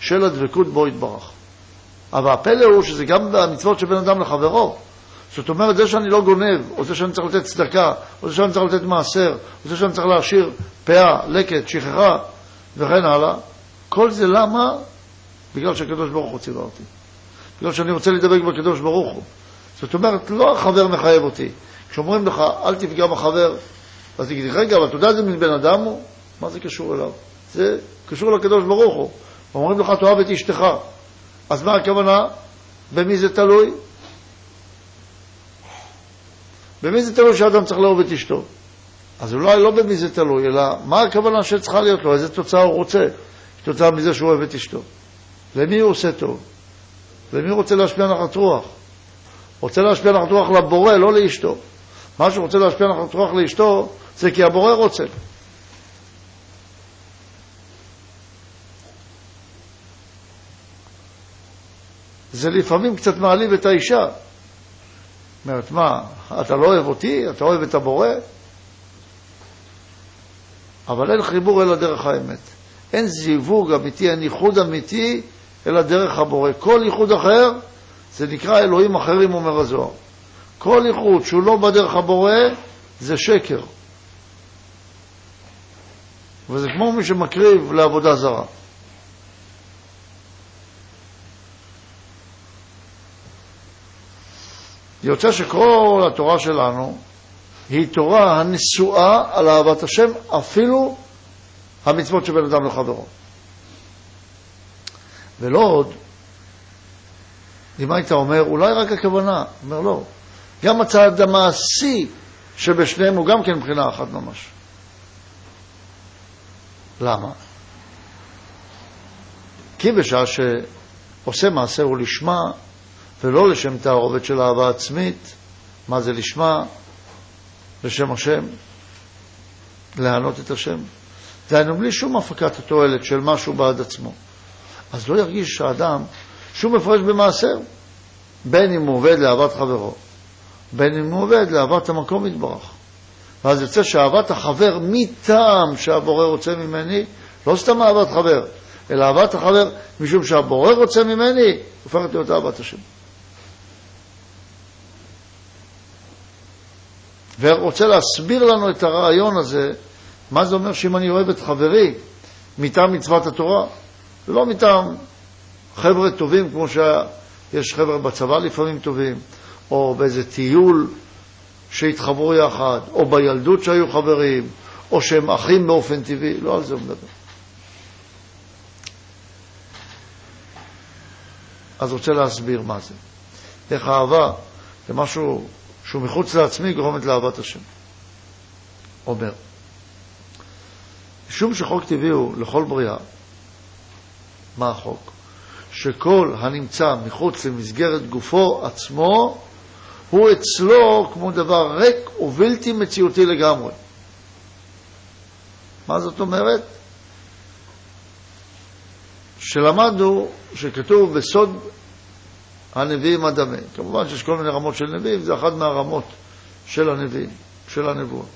של הדבקות בו יתברך. אבל הפלא הוא שזה גם במצוות של בן אדם לחברו. זאת אומרת, זה שאני לא גונב, או זה שאני צריך לתת צדקה, או זה שאני צריך לתת מעשר, או זה שאני צריך להשאיר פאה, לקט, שכחה, וכן הלאה, כל זה למה? בגלל שהקדוש ברוך הוא ציווה אותי. בגלל שאני רוצה להידבק בקדוש ברוך הוא. זאת אומרת, לא החבר מחייב אותי. כשאומרים לך, אל תפגע בחבר, אז תגיד, רגע, אבל אתה יודע איזה מין בן אדם הוא? מה זה קשור אליו? זה קשור לקדוש ברוך הוא. אומרים לך, תאהב את אשתך. אז מה הכוונה? במי זה תלוי? במי זה תלוי שאדם צריך לאהוב את אשתו? אז אולי לא במי זה תלוי, אלא מה הכוונה שצריכה להיות לו, איזה תוצאה הוא רוצה, כתוצאה מזה שהוא אוהב את אשתו. למי הוא עושה טוב? למי הוא רוצה להשפיע נחת רוח? רוצה להשפיע נחת רוח לבורא, לא לאשתו. מה שהוא רוצה להשפיע נחת רוח לאשתו, זה כי הבורא רוצה. זה לפעמים קצת מעליב את האישה. אומרת, מה, אתה לא אוהב אותי? אתה אוהב את הבורא? אבל אין חיבור אלא דרך האמת. אין זיווג אמיתי, אין ייחוד אמיתי, אלא דרך הבורא. כל ייחוד אחר, זה נקרא אלוהים אחרים, אומר הזוהר. כל ייחוד שהוא לא בדרך הבורא, זה שקר. וזה כמו מי שמקריב לעבודה זרה. יוצא שכל התורה שלנו היא תורה הנשואה על אהבת השם, אפילו המצוות של בן אדם לחברו. ולא עוד, אם היית אומר, אולי רק הכוונה, אומר לא, גם הצעד המעשי שבשניהם הוא גם כן מבחינה אחת ממש. למה? כי בשעה שעושה מעשה הוא לשמה, ולא לשם תערובת של אהבה עצמית, מה זה לשמה? לשם השם, להענות את השם. דהיינו, בלי שום הפקת התועלת של משהו בעד עצמו. אז לא ירגיש האדם שום הפרש במעשר, בין אם הוא עובד לאהבת חברו, בין אם הוא עובד לאהבת המקום יתברך. ואז יוצא שאהבת החבר מטעם שהבורא רוצה ממני, לא סתם אהבת חבר, אלא אהבת החבר משום שהבורא רוצה ממני, הופכת להיות אהבת השם. ורוצה להסביר לנו את הרעיון הזה, מה זה אומר שאם אני אוהב את חברי מטעם מצוות התורה, ולא מטעם חבר'ה טובים, כמו שיש חבר'ה בצבא לפעמים טובים, או באיזה טיול שהתחברו יחד, או בילדות שהיו חברים, או שהם אחים באופן טבעי, לא על זה הוא מדבר. אז רוצה להסביר מה זה. איך אהבה זה משהו שהוא מחוץ לעצמי גורמת לאהבת השם. אומר, משום שחוק טבעי הוא לכל בריאה, מה החוק? שכל הנמצא מחוץ למסגרת גופו עצמו, הוא אצלו כמו דבר ריק ובלתי מציאותי לגמרי. מה זאת אומרת? שלמדנו שכתוב בסוד הנביאים הדמה. כמובן שיש כל מיני רמות של נביאים, זה אחת מהרמות של הנביאים, של הנבואה.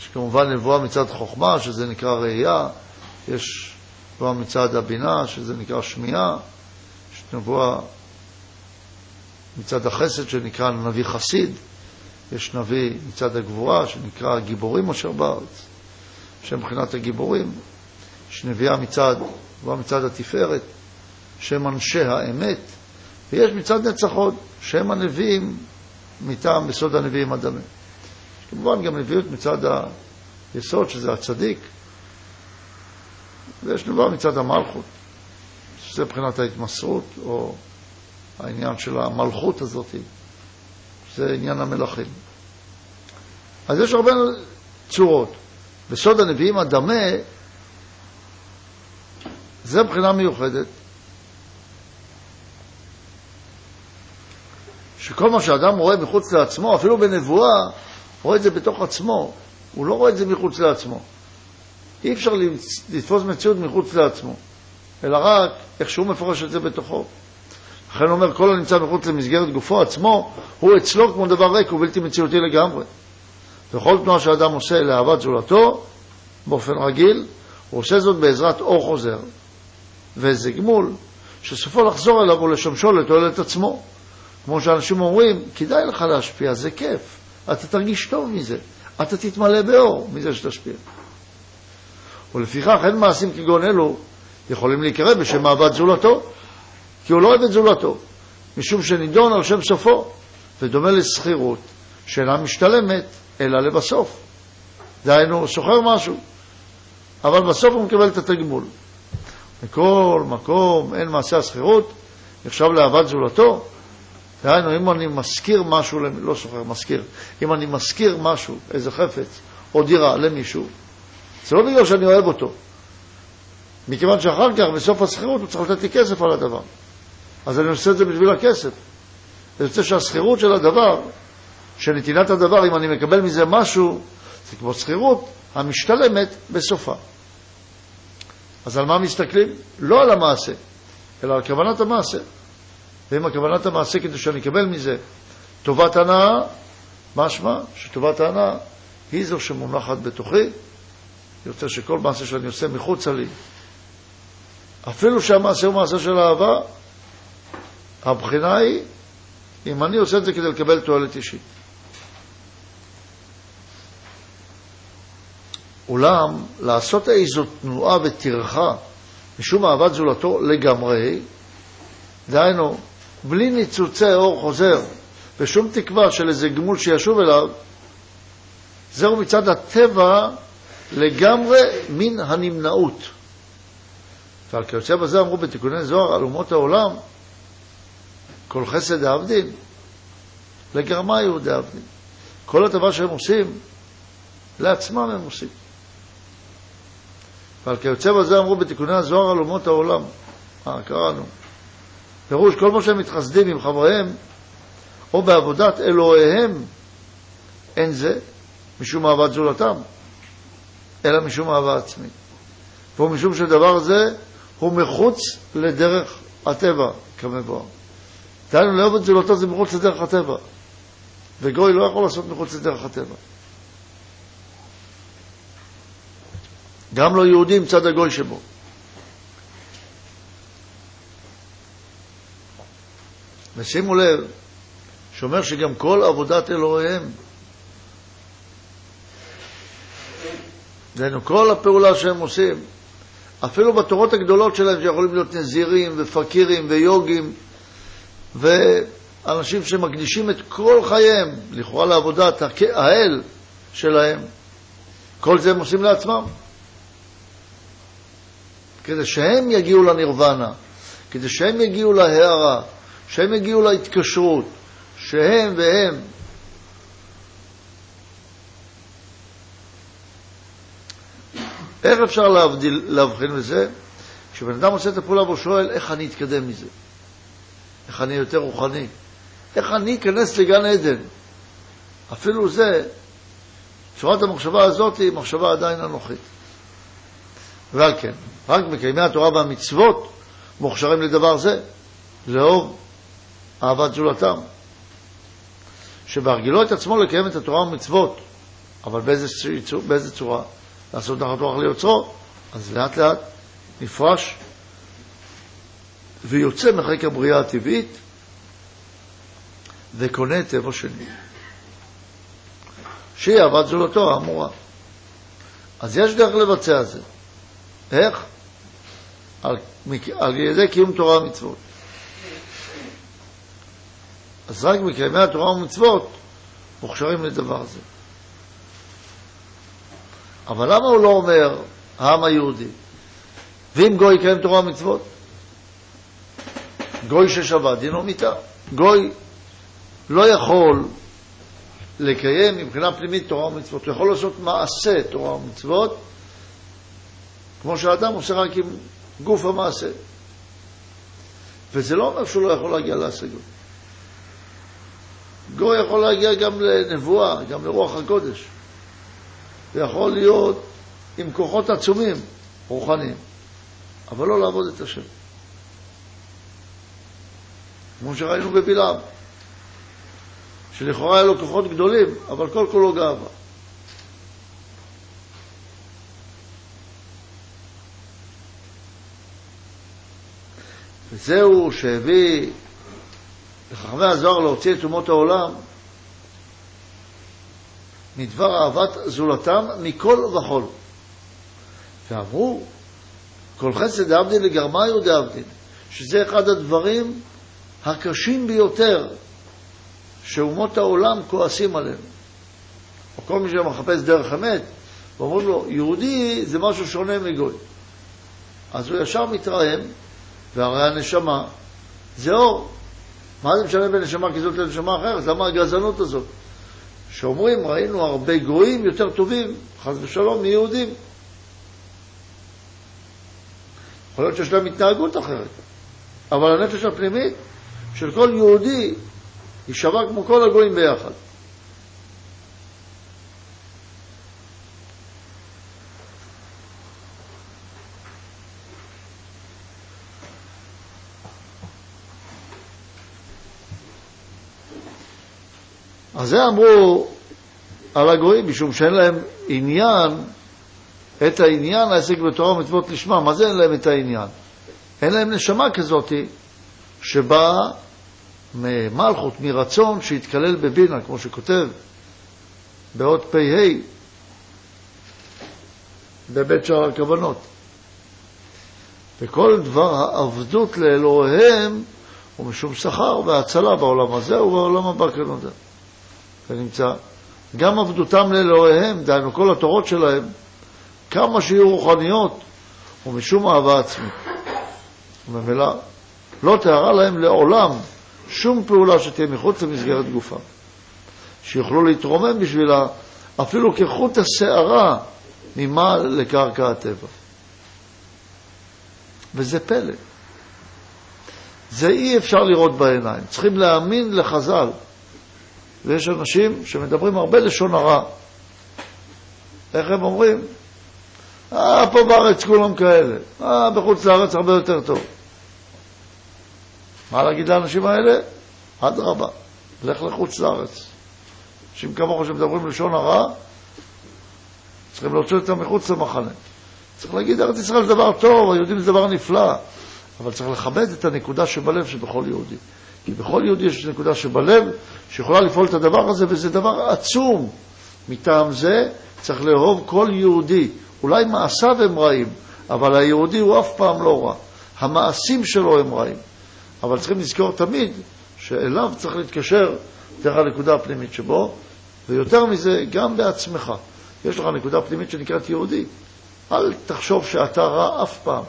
יש כמובן נבואה מצד חוכמה, שזה נקרא ראייה, יש נבואה מצד הבינה, שזה נקרא שמיעה, יש נבואה מצד החסד, שנקרא נביא חסיד, יש נביא מצד הגבורה, שנקרא גיבורים אשר בארץ. שהם מבחינת הגיבורים, יש נביאה מצד, נבואה מצד התפארת, שהם אנשי האמת, ויש מצד נצחות, שהם הנביאים מטעם יסוד הנביאים הדמה. יש כמובן גם נביאות מצד היסוד, שזה הצדיק, ויש תנובה מצד המלכות, שזה מבחינת ההתמסרות, או העניין של המלכות הזאת, זה עניין המלכים. אז יש הרבה צורות. בסוד הנביאים הדמה זה מבחינה מיוחדת, שכל מה שאדם רואה מחוץ לעצמו, אפילו בנבואה, רואה את זה בתוך עצמו, הוא לא רואה את זה מחוץ לעצמו. אי אפשר לתפוס מציאות מחוץ לעצמו, אלא רק איך שהוא מפרש את זה בתוכו. לכן הוא אומר, כל הנמצא מחוץ למסגרת גופו עצמו, הוא אצלו כמו דבר ריק, הוא בלתי מציאותי לגמרי. וכל תנועה שאדם עושה לאהבת זולתו, באופן רגיל, הוא עושה זאת בעזרת אור חוזר, ואיזה גמול שסופו לחזור אליו ולשמשו לתועלת עצמו. כמו שאנשים אומרים, כדאי לך להשפיע, זה כיף, אתה תרגיש טוב מזה, אתה תתמלא באור מזה שתשפיע. ולפיכך אין מעשים כגון אלו יכולים להיקרא בשם אהבת זולתו, כי הוא לא אוהב את זולתו, משום שנידון על שם סופו, ודומה לשכירות שאינה משתלמת אלא לבסוף. דהיינו, הוא שוכר משהו, אבל בסוף הוא מקבל את התגמול. בכל מקום אין מעשה השכירות, נחשב לאהבת זולתו. דהיינו, אם אני משכיר משהו, לא שוכר, משכיר, אם אני משכיר משהו, איזה חפץ או דירה למישהו, זה לא בגלל שאני אוהב אותו, מכיוון שאחר כך, בסוף השכירות, הוא צריך לתת לי כסף על הדבר. אז אני עושה את זה בשביל הכסף. אני רוצה שהשכירות של הדבר, שנתינת הדבר, אם אני מקבל מזה משהו, זה כמו שכירות המשתלמת בסופה. אז על מה מסתכלים? לא על המעשה, אלא על כוונת המעשה. ואם הכוונת המעשה כדי שאני אקבל מזה טובת הנאה, משמע שטובת ההנאה היא זו שמונחת בתוכי. רוצה שכל מעשה שאני עושה מחוצה לי, אפילו שהמעשה הוא מעשה של אהבה, הבחינה היא אם אני עושה את זה כדי לקבל תועלת אישית. אולם לעשות איזו תנועה וטרחה משום אהבת זולתו לגמרי, דהיינו, בלי ניצוצי אור חוזר ושום תקווה של איזה גמול שישוב אליו, זהו מצד הטבע לגמרי מן הנמנעות. ועל כיוצא בזה אמרו בתיקוני זוהר על אומות העולם, כל חסד דאבדין, לגרמה יהודי דאבדין. כל הטבה שהם עושים, לעצמם הם עושים. ועל כיוצא בזה אמרו בתיקוני הזוהר על אומות העולם. אה, קראנו. פירוש, כל מה שהם מתחסדים עם חבריהם, או בעבודת אלוהיהם, אין זה משום אהבת זולתם, אלא משום אהבה עצמית. והוא משום שדבר זה הוא מחוץ לדרך הטבע, כמבואר. דהיינו, לאהוב את זולתו זה מחוץ לדרך הטבע. וגוי לא יכול לעשות מחוץ לדרך הטבע. גם לא יהודי עם צד הגוי שבו. ושימו לב, שאומר שגם כל עבודת אלוהיהם, דהיינו כל הפעולה שהם עושים, אפילו בתורות הגדולות שלהם, שיכולים להיות נזירים ופקירים ויוגים ואנשים שמקדישים את כל חייהם, לכאורה לעבודת האל שלהם, כל זה הם עושים לעצמם. כדי שהם יגיעו לנירוונה, כדי שהם יגיעו להערה, שהם יגיעו להתקשרות, שהם והם. איך אפשר להבדיל, להבחין בזה? כשבן אדם עושה את הפעולה והוא שואל, איך אני אתקדם מזה? איך אני יותר רוחני? איך אני אכנס לגן עדן? אפילו זה, צורת המחשבה הזאת היא מחשבה עדיין אנוכית. ועל כן, רק מקיימי התורה והמצוות מוכשרים לדבר זה, לאור אהבת זולתם. שבהרגילו את עצמו לקיים את התורה והמצוות, אבל באיזה, באיזה צורה? לעשות נחת רוח ליוצרו, אז לאט לאט נפרש ויוצא מחיק הבריאה הטבעית וקונה טבע שני. שהיא אהבת זולתו האמורה. אז יש דרך לבצע זה. איך? על, על ידי קיום תורה ומצוות. אז רק מקיימי התורה ומצוות מוכשרים לדבר זה. אבל למה הוא לא אומר העם היהודי? ואם גוי יקיים תורה ומצוות, גוי ששבת דינו מיתה. גוי לא יכול לקיים מבחינה פנימית תורה ומצוות, הוא יכול לעשות מעשה תורה ומצוות, כמו שהאדם עושה רק עם גוף המעשה. וזה לא אומר שהוא לא יכול להגיע להשגות. גוי יכול להגיע גם לנבואה, גם לרוח הקודש. זה יכול להיות עם כוחות עצומים, רוחניים, אבל לא לעבוד את השם. כמו שראינו בבלעם, שלכאורה היה לו כוחות גדולים, אבל כל כולו גאווה. וזהו שהביא לחכמי הזוהר להוציא את אומות העולם מדבר אהבת זולתם מכל וכול. ואמרו, כל חסד דאבדין לגרמיו דאבדין, שזה אחד הדברים הקשים ביותר שאומות העולם כועסים עלינו. או כל מי שמחפש דרך אמת, ואומרים לו, יהודי זה משהו שונה מגוי. אז הוא ישר מתרעם, והרי הנשמה זה אור. מה זה משנה בין נשמה כזאת לנשמה אחרת? למה הגזענות הזאת? שאומרים, ראינו הרבה גויים יותר טובים, חס ושלום, מיהודים. יכול להיות שיש להם התנהגות אחרת, אבל הנפש הפנימית של כל יהודי היא שווה כמו כל הגויים ביחד. אז זה אמרו על הגויים, משום שאין להם עניין, את העניין להשיג בתורה ומצוות לשמה. מה זה אין להם את העניין? אין להם נשמה כזאת שבאה ממלכות, מרצון שיתקלל בבינה, כמו שכותב באות פ"ה בבית שער הכוונות. וכל דבר העבדות לאלוהיהם הוא משום שכר והצלה בעולם הזה ובעולם הבא כנודע. ונמצא גם עבדותם לאלוהיהם, דהיינו כל התורות שלהם, כמה שיהיו רוחניות, ומשום אהבה עצמית. וממילא לא תארה להם לעולם שום פעולה שתהיה מחוץ למסגרת גופם. שיוכלו להתרומם בשבילה אפילו כחוט השערה ממה לקרקע הטבע. וזה פלא. זה אי אפשר לראות בעיניים. צריכים להאמין לחז"ל. ויש אנשים שמדברים הרבה לשון הרע. איך הם אומרים? אה, פה בארץ כולם כאלה. אה, בחוץ לארץ הרבה יותר טוב. מה להגיד לאנשים האלה? אדרבה, לך לחוץ לארץ. אנשים כמוך שמדברים לשון הרע, צריכים להוציא אותם מחוץ למחנה. צריך להגיד, ארץ ישראל זה דבר טוב, היהודים זה דבר נפלא, אבל צריך לכבד את הנקודה שבלב שבכל יהודי. כי בכל יהודי יש נקודה שבלב שיכולה לפעול את הדבר הזה, וזה דבר עצום. מטעם זה צריך לאהוב כל יהודי. אולי מעשיו הם רעים, אבל היהודי הוא אף פעם לא רע. המעשים שלו הם רעים. אבל צריכים לזכור תמיד שאליו צריך להתקשר דרך הנקודה הפנימית שבו, ויותר מזה, גם בעצמך. יש לך נקודה פנימית שנקראת יהודי. אל תחשוב שאתה רע אף פעם.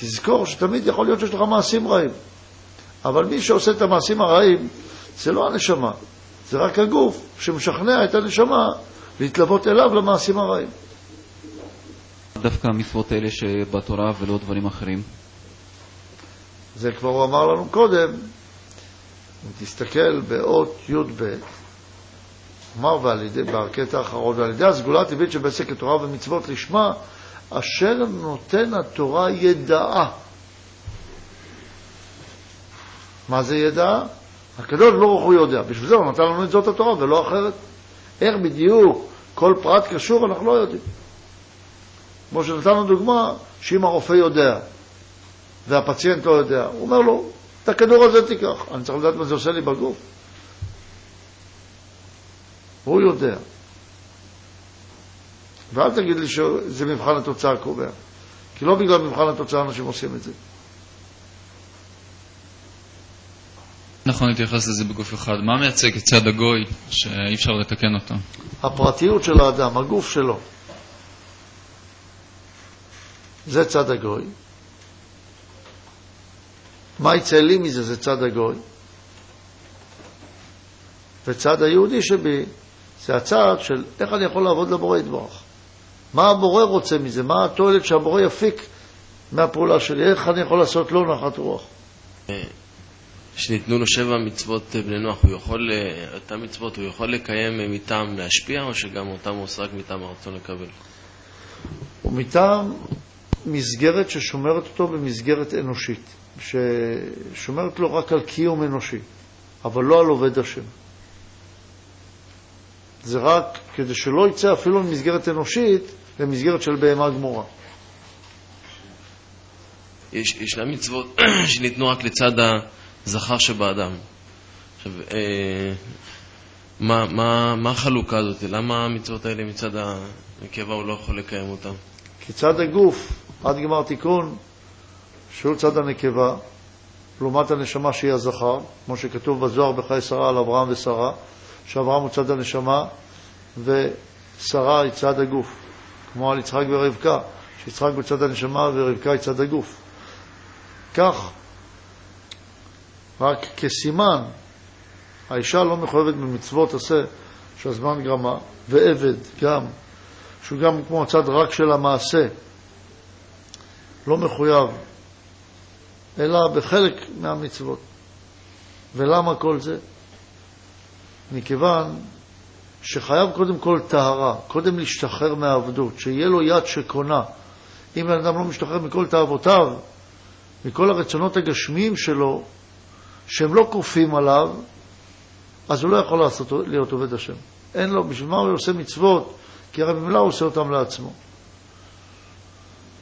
תזכור שתמיד יכול להיות שיש לך מעשים רעים. אבל מי שעושה את המעשים הרעים זה לא הנשמה, זה רק הגוף שמשכנע את הנשמה להתלוות אליו למעשים הרעים. דווקא המצוות האלה שבתורה ולא דברים אחרים? זה כבר הוא אמר לנו קודם, אם תסתכל באות י"ב, אמר ועל ידי, בקטע האחרון, ועל ידי הסגולה הטבעית שבעסק התורה ומצוות לשמה, אשר נותן התורה ידעה. מה זה ידעה? הקדוש ברוך הוא יודע. בשביל זה הוא נתן לנו את זאת התורה ולא אחרת. איך בדיוק כל פרט קשור אנחנו לא יודעים. כמו שנתנו דוגמה, שאם הרופא יודע והפציינט לא יודע, הוא אומר לו, את הכדור הזה תיקח. אני צריך לדעת מה זה עושה לי בגוף. הוא יודע. ואל תגיד לי שזה מבחן התוצאה הקובע. כי לא בגלל מבחן התוצאה אנשים עושים את זה. נכון להתייחס לזה בגוף אחד. מה מייצג את צד הגוי שאי אפשר לתקן אותו? הפרטיות של האדם, הגוף שלו. זה צד הגוי. מה יצא לי מזה? זה צד הגוי. וצד היהודי שבי זה הצד של איך אני יכול לעבוד לבורא יתברך. מה הבורא רוצה מזה? מה התועלת שהבורא יפיק מהפעולה שלי? איך אני יכול לעשות לו נחת רוח? שניתנו לו שבע מצוות בני נוח, הוא יכול, אה, אותן מצוות, הוא יכול לקיים אה, מטעם להשפיע, או שגם אותם הוא עושה רק מטעם הרצון לקבל? ומטעם מסגרת ששומרת אותו במסגרת אנושית, ששומרת לו רק על קיום אנושי, אבל לא על עובד השם. זה רק כדי שלא יצא אפילו ממסגרת אנושית למסגרת של בהמה גמורה. יש, ישנן מצוות שניתנו רק לצד הזכר שבאדם. עכשיו, אה, מה, מה, מה החלוקה הזאת? למה המצוות האלה מצד הנקבה הוא לא יכול לקיים אותן? כי צד הגוף, עד גמר תיקון, שהוא צד הנקבה, לעומת הנשמה שהיא הזכר, כמו שכתוב בזוהר בחיי שרה על אברהם ושרה, שאברהם הוא צד הנשמה ושרה היא צד הגוף, כמו על יצחק ורבקה, שיצחק הוא צד הנשמה ורבקה היא צד הגוף. כך, רק כסימן, האישה לא מחויבת במצוות עשה שהזמן גרמה, ועבד גם, שהוא גם כמו הצד רק של המעשה, לא מחויב, אלא בחלק מהמצוות. ולמה כל זה? מכיוון שחייב קודם כל טהרה, קודם להשתחרר מהעבדות, שיהיה לו יד שקונה. אם בן אדם לא משתחרר מכל תאוותיו, מכל הרצונות הגשמיים שלו, שהם לא כופים עליו, אז הוא לא יכול לעשות, להיות עובד השם. אין לו, בשביל מה הוא עושה מצוות? כי הרי ממילא הוא עושה אותם לעצמו.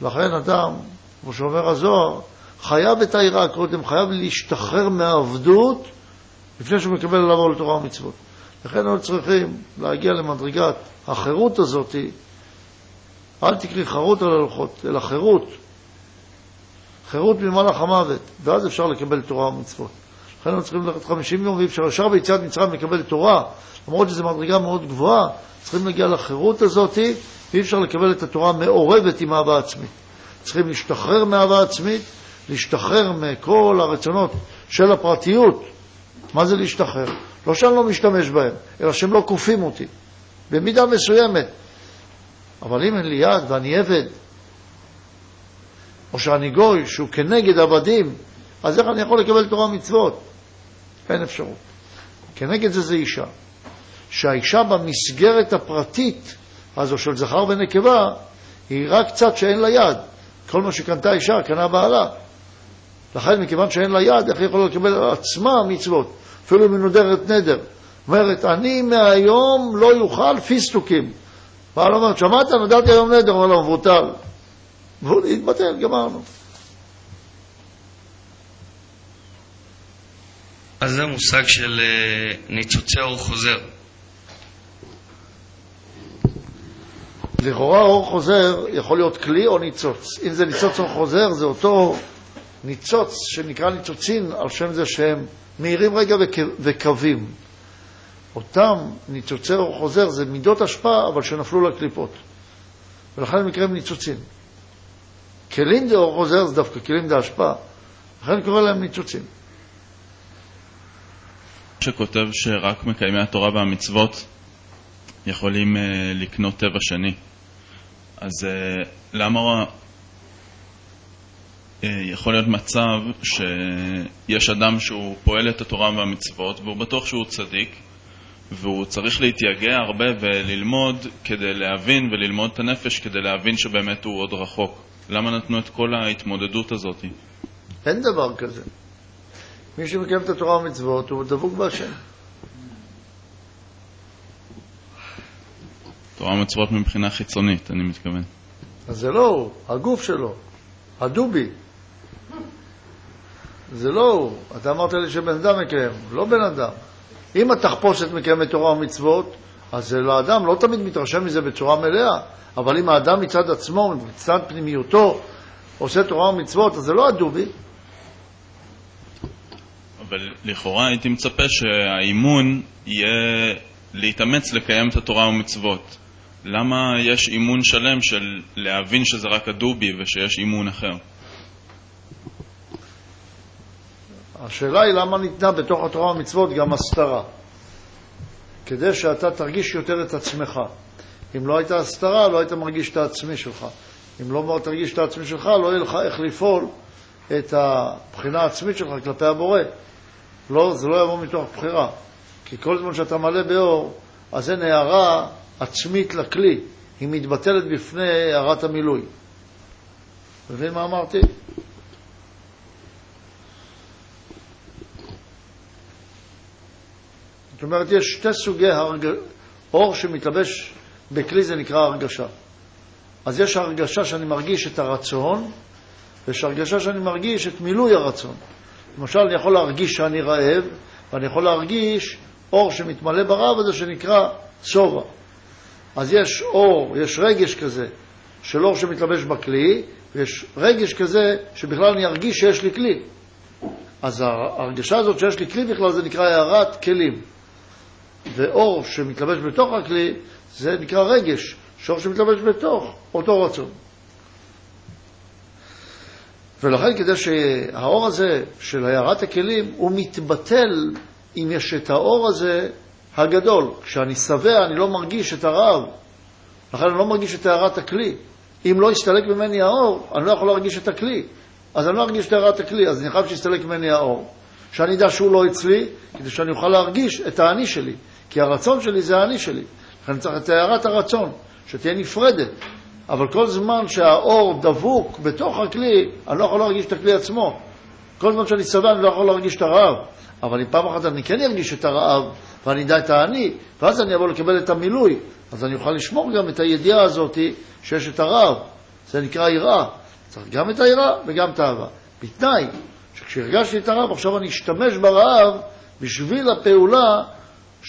לכן אדם, כמו שאומר הזוהר, חייב את היראה קודם, חייב להשתחרר מהעבדות לפני שהוא מקבל לעבור לתורה ומצוות. לכן אנחנו צריכים להגיע למדרגת החירות הזאת, אל תקרי חרות על הלוחות, אלא חירות. חירות ממלאך המוות, ואז אפשר לקבל תורה ומצוות. לכן אנחנו צריכים ללכת 50 יום, ואי אפשר ישר ביציאת מצרים לקבל תורה, למרות שזו מדרגה מאוד גבוהה, צריכים להגיע לחירות הזאת, ואי אפשר לקבל את התורה מעורבת עם אהבה עצמית. צריכים להשתחרר מאהבה עצמית, להשתחרר מכל הרצונות של הפרטיות. מה זה להשתחרר? לא שאני לא משתמש בהם, אלא שהם לא כופים אותי, במידה מסוימת. אבל אם אין לי יד ואני עבד, או שאני גוי שהוא כנגד עבדים, אז איך אני יכול לקבל תורה ומצוות? אין אפשרות. כנגד זה זה אישה. שהאישה במסגרת הפרטית הזו של זכר ונקבה, היא רק קצת שאין לה יד. כל מה שקנתה אישה, קנה בעלה. לכן, מכיוון שאין לה יד, איך היא יכולה לקבל על עצמה מצוות? אפילו אם היא נודרת נדר. אומרת, אני מהיום לא יוכל פיסטוקים. בעל אומרת, שמעת? נדרתי היום נדר, אומר לו, מבוטל. והוא התבטל, גמרנו. אז זה מושג של אה, ניצוצי אור חוזר. לכאורה אור חוזר יכול להיות כלי או ניצוץ. אם זה ניצוץ אור חוזר, זה אותו ניצוץ שנקרא ניצוצין, על שם זה שהם מהירים רגע וקווים. אותם ניצוצי אור חוזר זה מידות השפעה, אבל שנפלו לקליפות. ולכן הם נקראים ניצוצין. כלים דה אור חוזר זה דווקא כלים דה השפעה. לכן קורא להם ניצוצין. שכותב שרק מקיימי התורה והמצוות יכולים uh, לקנות טבע שני. אז uh, למה יכול להיות מצב שיש אדם שהוא פועל את התורה והמצוות והוא בטוח שהוא צדיק והוא צריך להתייגע הרבה וללמוד כדי להבין וללמוד את הנפש כדי להבין שבאמת הוא עוד רחוק. למה נתנו את כל ההתמודדות הזאת? אין דבר כזה. מי שמקיים את התורה והמצוות הוא דבוק בהשם. תורה ומצוות מבחינה חיצונית, אני מתכוון. אז זה לא הוא, הגוף שלו, הדובי. זה לא הוא. אתה אמרת לי שבן אדם מקיים, לא בן אדם. אם התחפושת מקיימת תורה ומצוות, אז האדם לא תמיד מתרשם מזה בצורה מלאה, אבל אם האדם מצד עצמו, מצד פנימיותו, עושה תורה ומצוות, אז זה לא הדובי. אבל לכאורה הייתי מצפה שהאימון יהיה להתאמץ לקיים את התורה ומצוות. למה יש אימון שלם של להבין שזה רק הדובי ושיש אימון אחר? השאלה היא למה ניתנה בתוך התורה והמצוות גם הסתרה. כדי שאתה תרגיש יותר את עצמך. אם לא הייתה הסתרה, לא היית מרגיש את העצמי שלך. אם לא תרגיש את העצמי שלך, לא יהיה לך איך לפעול את הבחינה העצמית שלך כלפי הבורא. לא, זה לא יבוא מתוך בחירה. כי כל זמן שאתה מלא באור, אז אין הערה עצמית לכלי. היא מתבטלת בפני הערת המילוי. מבין מה אמרתי? זאת אומרת, יש שתי סוגי הרג... אור שמתלבש בכלי, זה נקרא הרגשה. אז יש הרגשה שאני מרגיש את הרצון, ויש הרגשה שאני מרגיש את מילוי הרצון. למשל, אני יכול להרגיש שאני רעב, ואני יכול להרגיש אור שמתמלא ברעב הזה שנקרא שובע. אז יש אור, יש רגש כזה של אור שמתלבש בכלי, ויש רגש כזה שבכלל אני ארגיש שיש לי כלי. אז ההרגשה הזאת שיש לי כלי בכלל זה נקרא הערת כלים. ואור שמתלבש בתוך הכלי זה נקרא רגש, שאור שמתלבש בתוך אותו רצון. ולכן כדי שהאור הזה של הערת הכלים הוא מתבטל אם יש את האור הזה הגדול. כשאני שבע אני לא מרגיש את הרעב, לכן אני לא מרגיש את הערת הכלי. אם לא יסתלק ממני האור, אני לא יכול להרגיש את הכלי. אז אני לא ארגיש את הערת הכלי, אז אני חייב שיסתלק ממני האור. שאני אדע שהוא לא אצלי, כדי שאני אוכל להרגיש את האני שלי. כי הרצון שלי זה האני שלי. לכן צריך את הערת הרצון, שתהיה נפרדת. אבל כל זמן שהאור דבוק בתוך הכלי, אני לא יכול להרגיש את הכלי עצמו. כל זמן שאני שבע אני לא יכול להרגיש את הרעב. אבל אם פעם אחת אני כן ארגיש את הרעב, ואני אדע את האני, ואז אני אבוא לקבל את המילוי, אז אני אוכל לשמור גם את הידיעה הזאת שיש את הרעב. זה נקרא יראה. צריך גם את היראה וגם את האהבה. בתנאי שכשהרגשתי את הרעב, עכשיו אני אשתמש ברעב בשביל הפעולה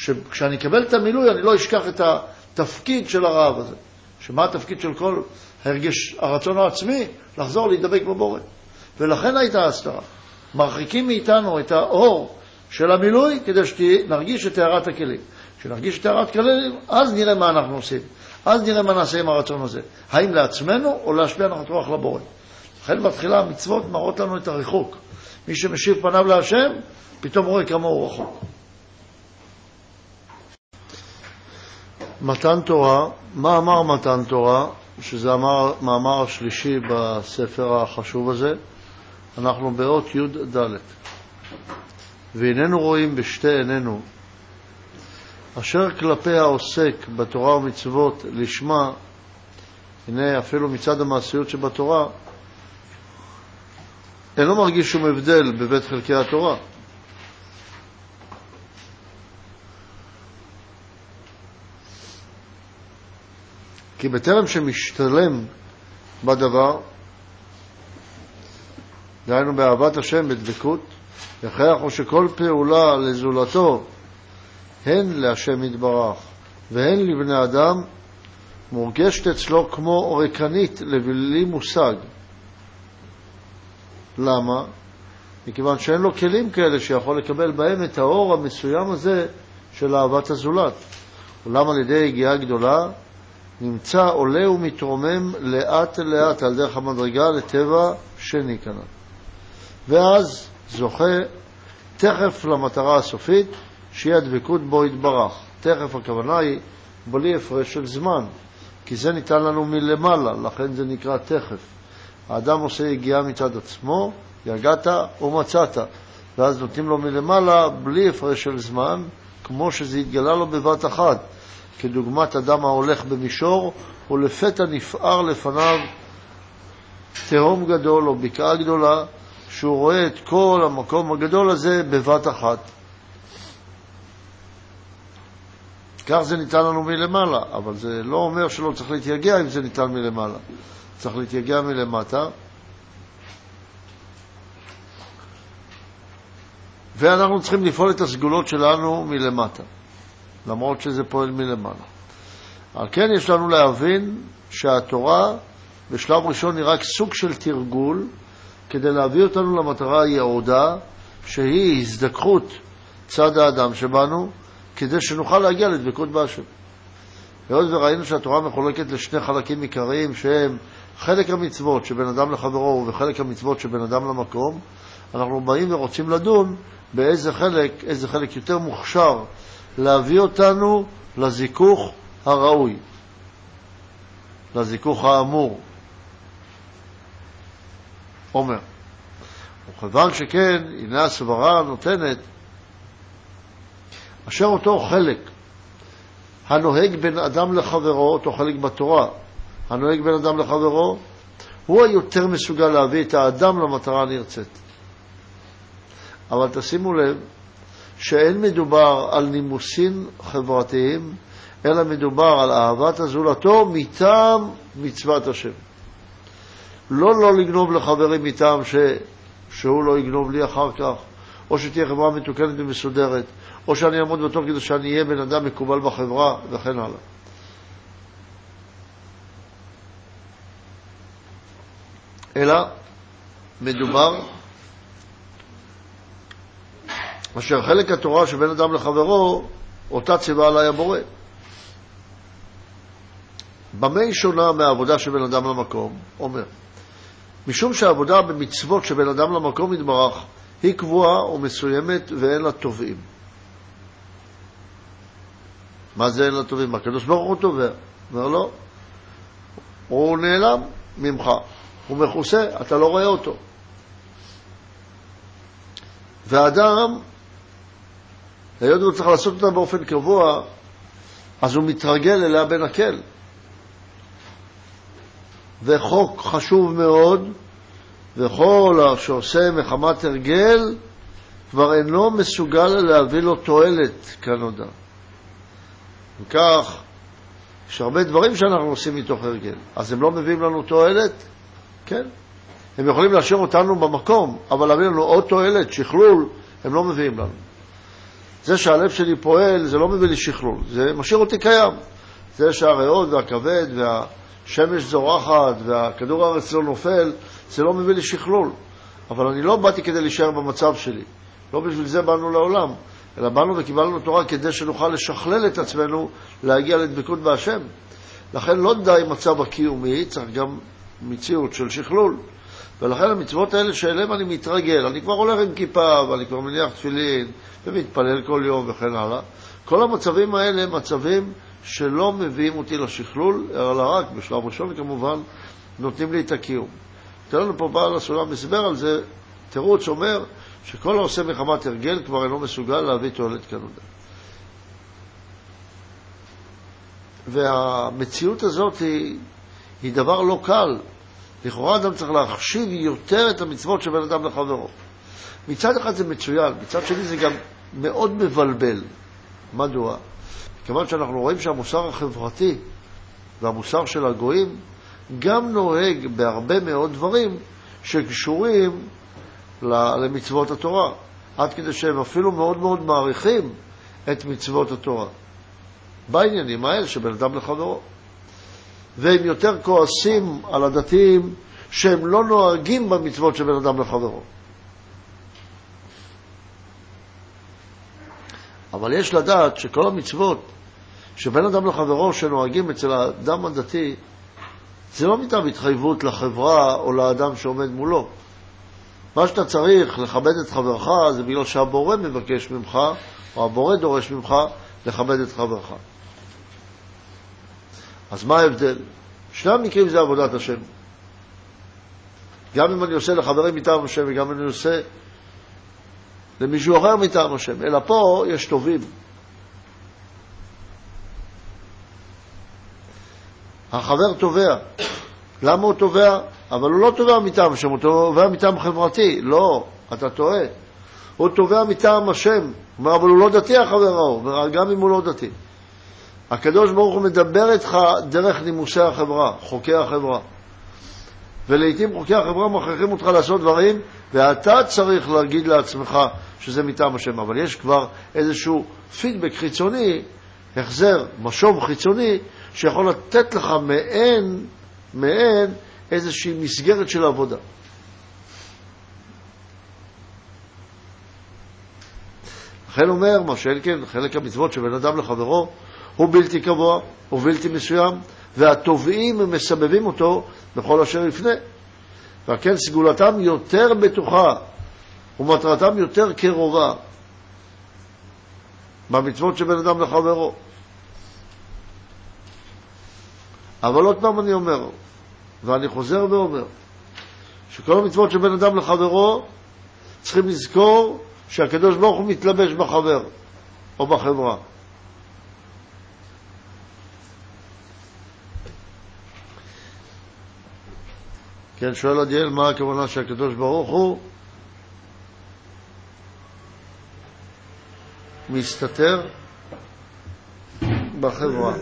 שכשאני אקבל את המילוי אני לא אשכח את התפקיד של הרעב הזה. שמה התפקיד של כל הרגש, הרצון העצמי? לחזור להידבק בבורא. ולכן הייתה הסתרה. מרחיקים מאיתנו את האור של המילוי כדי שנרגיש את טהרת הכלים. כשנרגיש את טהרת הכלים, אז נראה מה אנחנו עושים. אז נראה מה נעשה עם הרצון הזה. האם לעצמנו או להשפיע נחת רוח לבורא. לכן בתחילה המצוות מראות לנו את הריחוק. מי שמשיב פניו להשם, פתאום רואה כמה הוא רחוק. מתן תורה, מה אמר מתן תורה, שזה המאמר השלישי בספר החשוב הזה, אנחנו באות י"ד. והננו רואים בשתי עינינו, אשר כלפי העוסק בתורה ומצוות לשמה, הנה אפילו מצד המעשיות שבתורה, אינו מרגיש שום הבדל בבית חלקי התורה. כי בטרם שמשתלם בדבר, דהיינו באהבת השם, בדבקות, הכרח הוא שכל פעולה לזולתו, הן להשם יתברך והן לבני אדם, מורגשת אצלו כמו ריקנית לבלי מושג. למה? מכיוון שאין לו כלים כאלה שיכול לקבל בהם את האור המסוים הזה של אהבת הזולת. אולם על ידי הגיעה גדולה נמצא עולה ומתרומם לאט לאט על דרך המדרגה לטבע שני כנ"ל. ואז זוכה תכף למטרה הסופית, שהיא הדבקות בו יתברך. תכף הכוונה היא בלי הפרש של זמן, כי זה ניתן לנו מלמעלה, לכן זה נקרא תכף. האדם עושה יגיעה מצד עצמו, יגעת ומצאת, ואז נותנים לו מלמעלה בלי הפרש של זמן, כמו שזה התגלה לו בבת אחת. כדוגמת אדם ההולך במישור, ולפתע נפער לפניו תהום גדול או בקעה גדולה, שהוא רואה את כל המקום הגדול הזה בבת אחת. כך זה ניתן לנו מלמעלה, אבל זה לא אומר שלא צריך להתייגע אם זה ניתן מלמעלה. צריך להתייגע מלמטה. ואנחנו צריכים לפעול את הסגולות שלנו מלמטה. למרות שזה פועל מלמעלה. על כן יש לנו להבין שהתורה בשלב ראשון היא רק סוג של תרגול כדי להביא אותנו למטרה היעודה, שהיא הזדככות צד האדם שבנו, כדי שנוכל להגיע לדבקות בהשם. היות וראינו שהתורה מחולקת לשני חלקים עיקריים שהם חלק המצוות שבין אדם לחברו וחלק המצוות שבין אדם למקום, אנחנו באים ורוצים לדון באיזה חלק, איזה חלק יותר מוכשר להביא אותנו לזיכוך הראוי, לזיכוך האמור. אומר. וכיוון שכן, הנה הסברה נותנת אשר אותו חלק הנוהג בין אדם לחברו, אותו חלק בתורה, הנוהג בין אדם לחברו, הוא היותר מסוגל להביא את האדם למטרה הנרצית. אבל תשימו לב שאין מדובר על נימוסים חברתיים, אלא מדובר על אהבת הזולתו מטעם מצוות השם. לא לא לגנוב לחברים מטעם ש... שהוא לא יגנוב לי אחר כך, או שתהיה חברה מתוקנת ומסודרת, או שאני אעמוד בתור כדי שאני אהיה בן אדם מקובל בחברה, וכן הלאה. אלא מדובר אשר חלק התורה שבין אדם לחברו, אותה ציווה עלי הבורא. במה היא שונה מהעבודה שבין אדם למקום? אומר, משום שהעבודה במצוות שבין אדם למקום יתברך היא קבועה ומסוימת ואין לה תובעים. מה זה אין לה תובעים? הקדוש ברוך הוא תובע. אומר לו, הוא נעלם ממך, הוא מכוסה, אתה לא רואה אותו. והאדם, היות הוא צריך לעשות אותה באופן קבוע, אז הוא מתרגל אליה בנקל. וחוק חשוב מאוד, וכל שעושה מחמת הרגל כבר אינו מסוגל להביא לו תועלת כנודע. וכך, יש הרבה דברים שאנחנו עושים מתוך הרגל, אז הם לא מביאים לנו תועלת? כן. הם יכולים להשאיר אותנו במקום, אבל להביא לנו עוד תועלת, שכלול, הם לא מביאים לנו. זה שהלב שלי פועל, זה לא מביא לי שכלול, זה משאיר אותי קיים. זה שהריאות והכבד וה... שמש זורחת והכדור הארץ לא נופל, זה לא מביא לי שכלול. אבל אני לא באתי כדי להישאר במצב שלי. לא בשביל זה באנו לעולם, אלא באנו וקיבלנו תורה כדי שנוכל לשכלל את עצמנו להגיע לדבקות בהשם. לכן לא די מצב הקיומי, צריך גם מציאות של שכלול. ולכן המצוות האלה שאליהן אני מתרגל, אני כבר הולך עם כיפה ואני כבר מניח תפילין ומתפלל כל יום וכן הלאה, כל המצבים האלה הם מצבים שלא מביאים אותי לשכלול, אלא רק בשלב ראשון כמובן נותנים לי את הקיום. תן לנו פה בעל הסולם הסבר על זה, תירוץ אומר שכל העושה מחמת הרגל כבר אינו מסוגל להביא תועלת כנודה. והמציאות הזאת היא, היא דבר לא קל. לכאורה אדם צריך להחשיב יותר את המצוות שבין אדם לחברו. מצד אחד זה מצוין, מצד שני זה גם מאוד מבלבל. מדוע? כיוון שאנחנו רואים שהמוסר החברתי והמוסר של הגויים גם נוהג בהרבה מאוד דברים שקשורים למצוות התורה, עד כדי שהם אפילו מאוד מאוד מעריכים את מצוות התורה. בעניינים האלה שבין אדם לחברו. והם יותר כועסים על הדתיים שהם לא נוהגים במצוות שבין אדם לחברו. אבל יש לדעת שכל המצוות שבין אדם לחברו שנוהגים אצל האדם הדתי, זה לא מטעם התחייבות לחברה או לאדם שעומד מולו. מה שאתה צריך לכבד את חברך זה בגלל שהבורא מבקש ממך, או הבורא דורש ממך, לכבד את חברך. אז מה ההבדל? שני המקרים זה עבודת השם. גם אם אני עושה לחברים מטעם השם וגם אם אני עושה למישהו אחר מטעם השם, אלא פה יש טובים. החבר תובע. למה הוא תובע? אבל הוא לא תובע מטעם השם, הוא תובע מטעם חברתי. לא, אתה טועה. הוא תובע מטעם השם. הוא אומר, אבל הוא לא דתי החבר ההוא, גם אם הוא לא דתי. הקדוש ברוך הוא מדבר איתך דרך נימוסי החברה, חוקי החברה. ולעיתים חוקי החברה מכריחים אותך לעשות דברים, ואתה צריך להגיד לעצמך שזה מטעם השם. אבל יש כבר איזשהו פידבק חיצוני, החזר, משוב חיצוני, שיכול לתת לך מעין, מעין איזושהי מסגרת של עבודה. לכן אומר מה שאין כן, חלק המצוות שבין אדם לחברו, הוא בלתי קבוע, הוא בלתי מסוים, והתובעים מסבבים אותו בכל אשר יפנה. ועל כן סגולתם יותר בטוחה ומטרתם יותר קרובה במצוות שבין אדם לחברו. אבל עוד פעם אני אומר, ואני חוזר ואומר, שכל המצוות שבין אדם לחברו צריכים לזכור שהקדוש ברוך הוא מתלבש בחבר או בחברה. כן, שואל עדיאל מה הכוונה שהקדוש ברוך הוא מסתתר בחברה.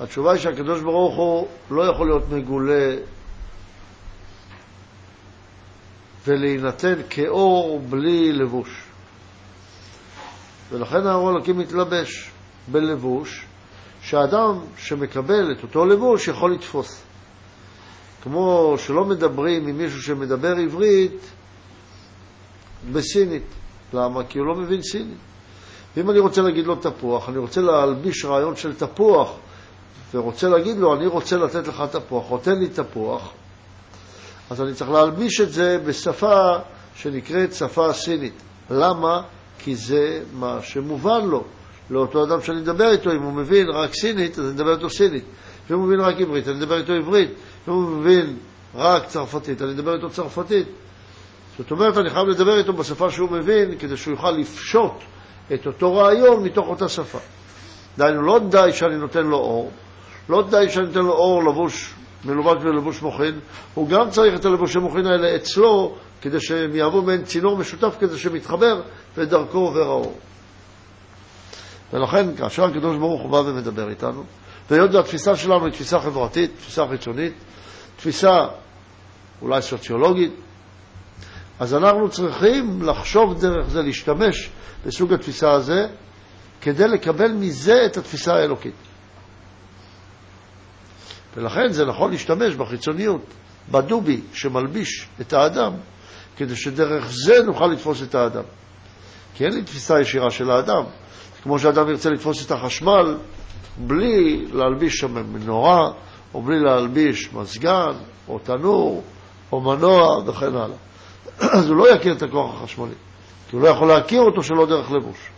התשובה היא שהקדוש ברוך הוא לא יכול להיות מגולה ולהינתן כאור בלי לבוש. ולכן הארון אלוקים מתלבש בלבוש שהאדם שמקבל את אותו לבוש יכול לתפוס. כמו שלא מדברים עם מישהו שמדבר עברית בסינית. למה? כי הוא לא מבין סינית. ואם אני רוצה להגיד לו תפוח, אני רוצה להלביש רעיון של תפוח, ורוצה להגיד לו, אני רוצה לתת לך תפוח, או תן לי תפוח, אז אני צריך להלביש את זה בשפה שנקראת שפה סינית. למה? כי זה מה שמובן לו, לאותו אדם שאני מדבר איתו, אם הוא מבין רק סינית, אז אני מדבר איתו סינית. אם הוא מבין רק עברית, אני מדבר איתו עברית. הוא מבין רק צרפתית, אני מדבר איתו צרפתית. זאת אומרת, אני חייב לדבר איתו בשפה שהוא מבין, כדי שהוא יוכל לפשוט את אותו רעיון מתוך אותה שפה. דהיינו, לא די שאני נותן לו אור, לא די שאני נותן לו אור לבוש, מלובש בלבוש מוחין, הוא גם צריך את הלבושי מוחין האלה אצלו, כדי שהם יהוו מעין צינור משותף כזה שמתחבר, ודרכו עובר האור. ולכן, כאשר הקדוש ברוך הוא בא ומדבר איתנו, והיות והתפיסה שלנו היא תפיסה חברתית, תפיסה חיצונית, תפיסה אולי סוציולוגית, אז אנחנו צריכים לחשוב דרך זה, להשתמש בסוג התפיסה הזה, כדי לקבל מזה את התפיסה האלוקית. ולכן זה נכון להשתמש בחיצוניות, בדובי שמלביש את האדם, כדי שדרך זה נוכל לתפוס את האדם. כי אין לי תפיסה ישירה של האדם. כמו שאדם ירצה לתפוס את החשמל בלי להלביש שם מנורה, או בלי להלביש מזגן, או תנור, או מנוע, וכן הלאה. אז הוא לא יכיר את הכוח החשמלי, כי הוא לא יכול להכיר אותו שלא דרך לבוש.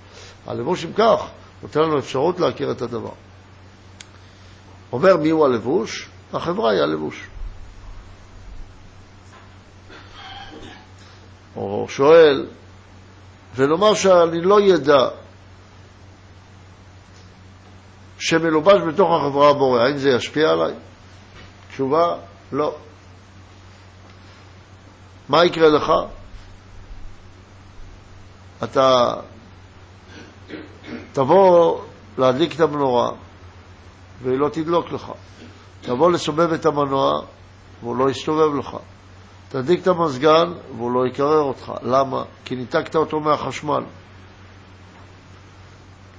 הלבוש, אם כך, נותן לנו אפשרות להכיר את הדבר. אומר מי הוא הלבוש? החברה היא הלבוש. או שואל, ולומר שאני לא ידע שמלובש בתוך החברה הבורא, האם זה ישפיע עליי? תשובה, לא. מה יקרה לך? אתה תבוא להדליק את המנורה והיא לא תדלוק לך. תבוא לסובב את המנוע והוא לא יסתובב לך. תדליק את המזגן והוא לא יקרר אותך. למה? כי ניתקת אותו מהחשמל.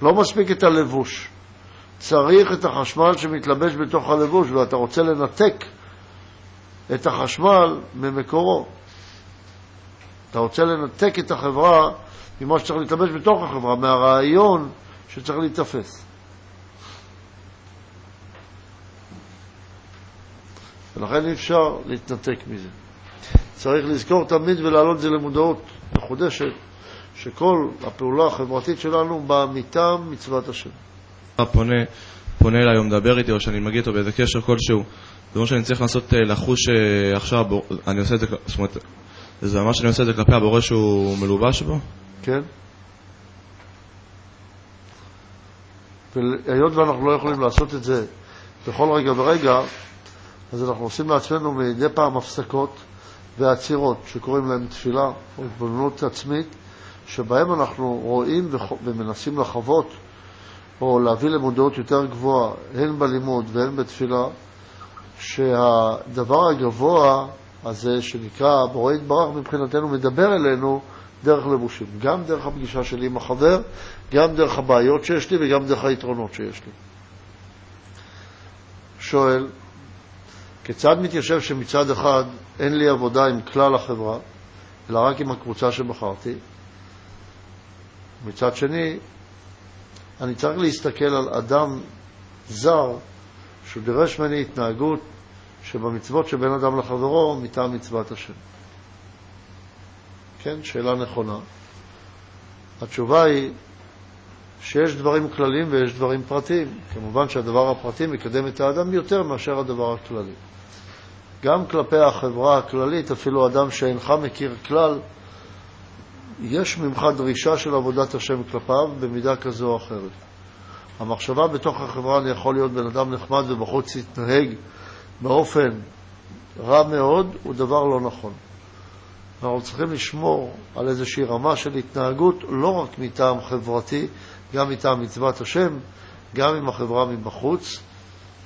לא מספיק את הלבוש. צריך את החשמל שמתלבש בתוך הלבוש, ואתה רוצה לנתק את החשמל ממקורו. אתה רוצה לנתק את החברה ממה שצריך להתלבש בתוך החברה, מהרעיון שצריך להיתפס. ולכן אי אפשר להתנתק מזה. צריך לזכור תמיד ולהעלות את זה למודעות מחודשת, שכל הפעולה החברתית שלנו באה מטעם מצוות השם. פונה, פונה אליי או מדבר איתי, או שאני מגיע איתו באיזה קשר כלשהו, זה אומר שאני צריך לנסות אה, לחוש אה, עכשיו, אני עושה את זה, זאת אומרת, זה ממש אני עושה את זה כלפי הבורא שהוא מלובש בו? כן. והיות ואנחנו לא יכולים לעשות את זה בכל רגע ורגע, אז אנחנו עושים לעצמנו מדי פעם הפסקות ועצירות שקוראים להן תפילה או התבוננות עצמית, שבהן אנחנו רואים ומנסים לחוות או להביא למודעות יותר גבוהה, הן בלימוד והן בתפילה, שהדבר הגבוה הזה שנקרא בורא יתברך מבחינתנו מדבר אלינו דרך לבושים, גם דרך הפגישה שלי עם החבר, גם דרך הבעיות שיש לי וגם דרך היתרונות שיש לי. שואל, כיצד מתיישב שמצד אחד אין לי עבודה עם כלל החברה, אלא רק עם הקבוצה שבחרתי? מצד שני, אני צריך להסתכל על אדם זר שהוא דורש ממני התנהגות שבמצוות שבין אדם לחברו מטעם מצוות השם. כן, שאלה נכונה. התשובה היא שיש דברים כלליים ויש דברים פרטיים. כמובן שהדבר הפרטי מקדם את האדם יותר מאשר הדבר הכללי. גם כלפי החברה הכללית, אפילו אדם שאינך מכיר כלל, יש ממך דרישה של עבודת השם כלפיו במידה כזו או אחרת. המחשבה בתוך החברה, אני יכול להיות בן אדם נחמד ובחוץ להתנהג באופן רע מאוד, הוא דבר לא נכון. אנחנו צריכים לשמור על איזושהי רמה של התנהגות לא רק מטעם חברתי, גם מטעם מצוות השם, גם עם החברה מבחוץ,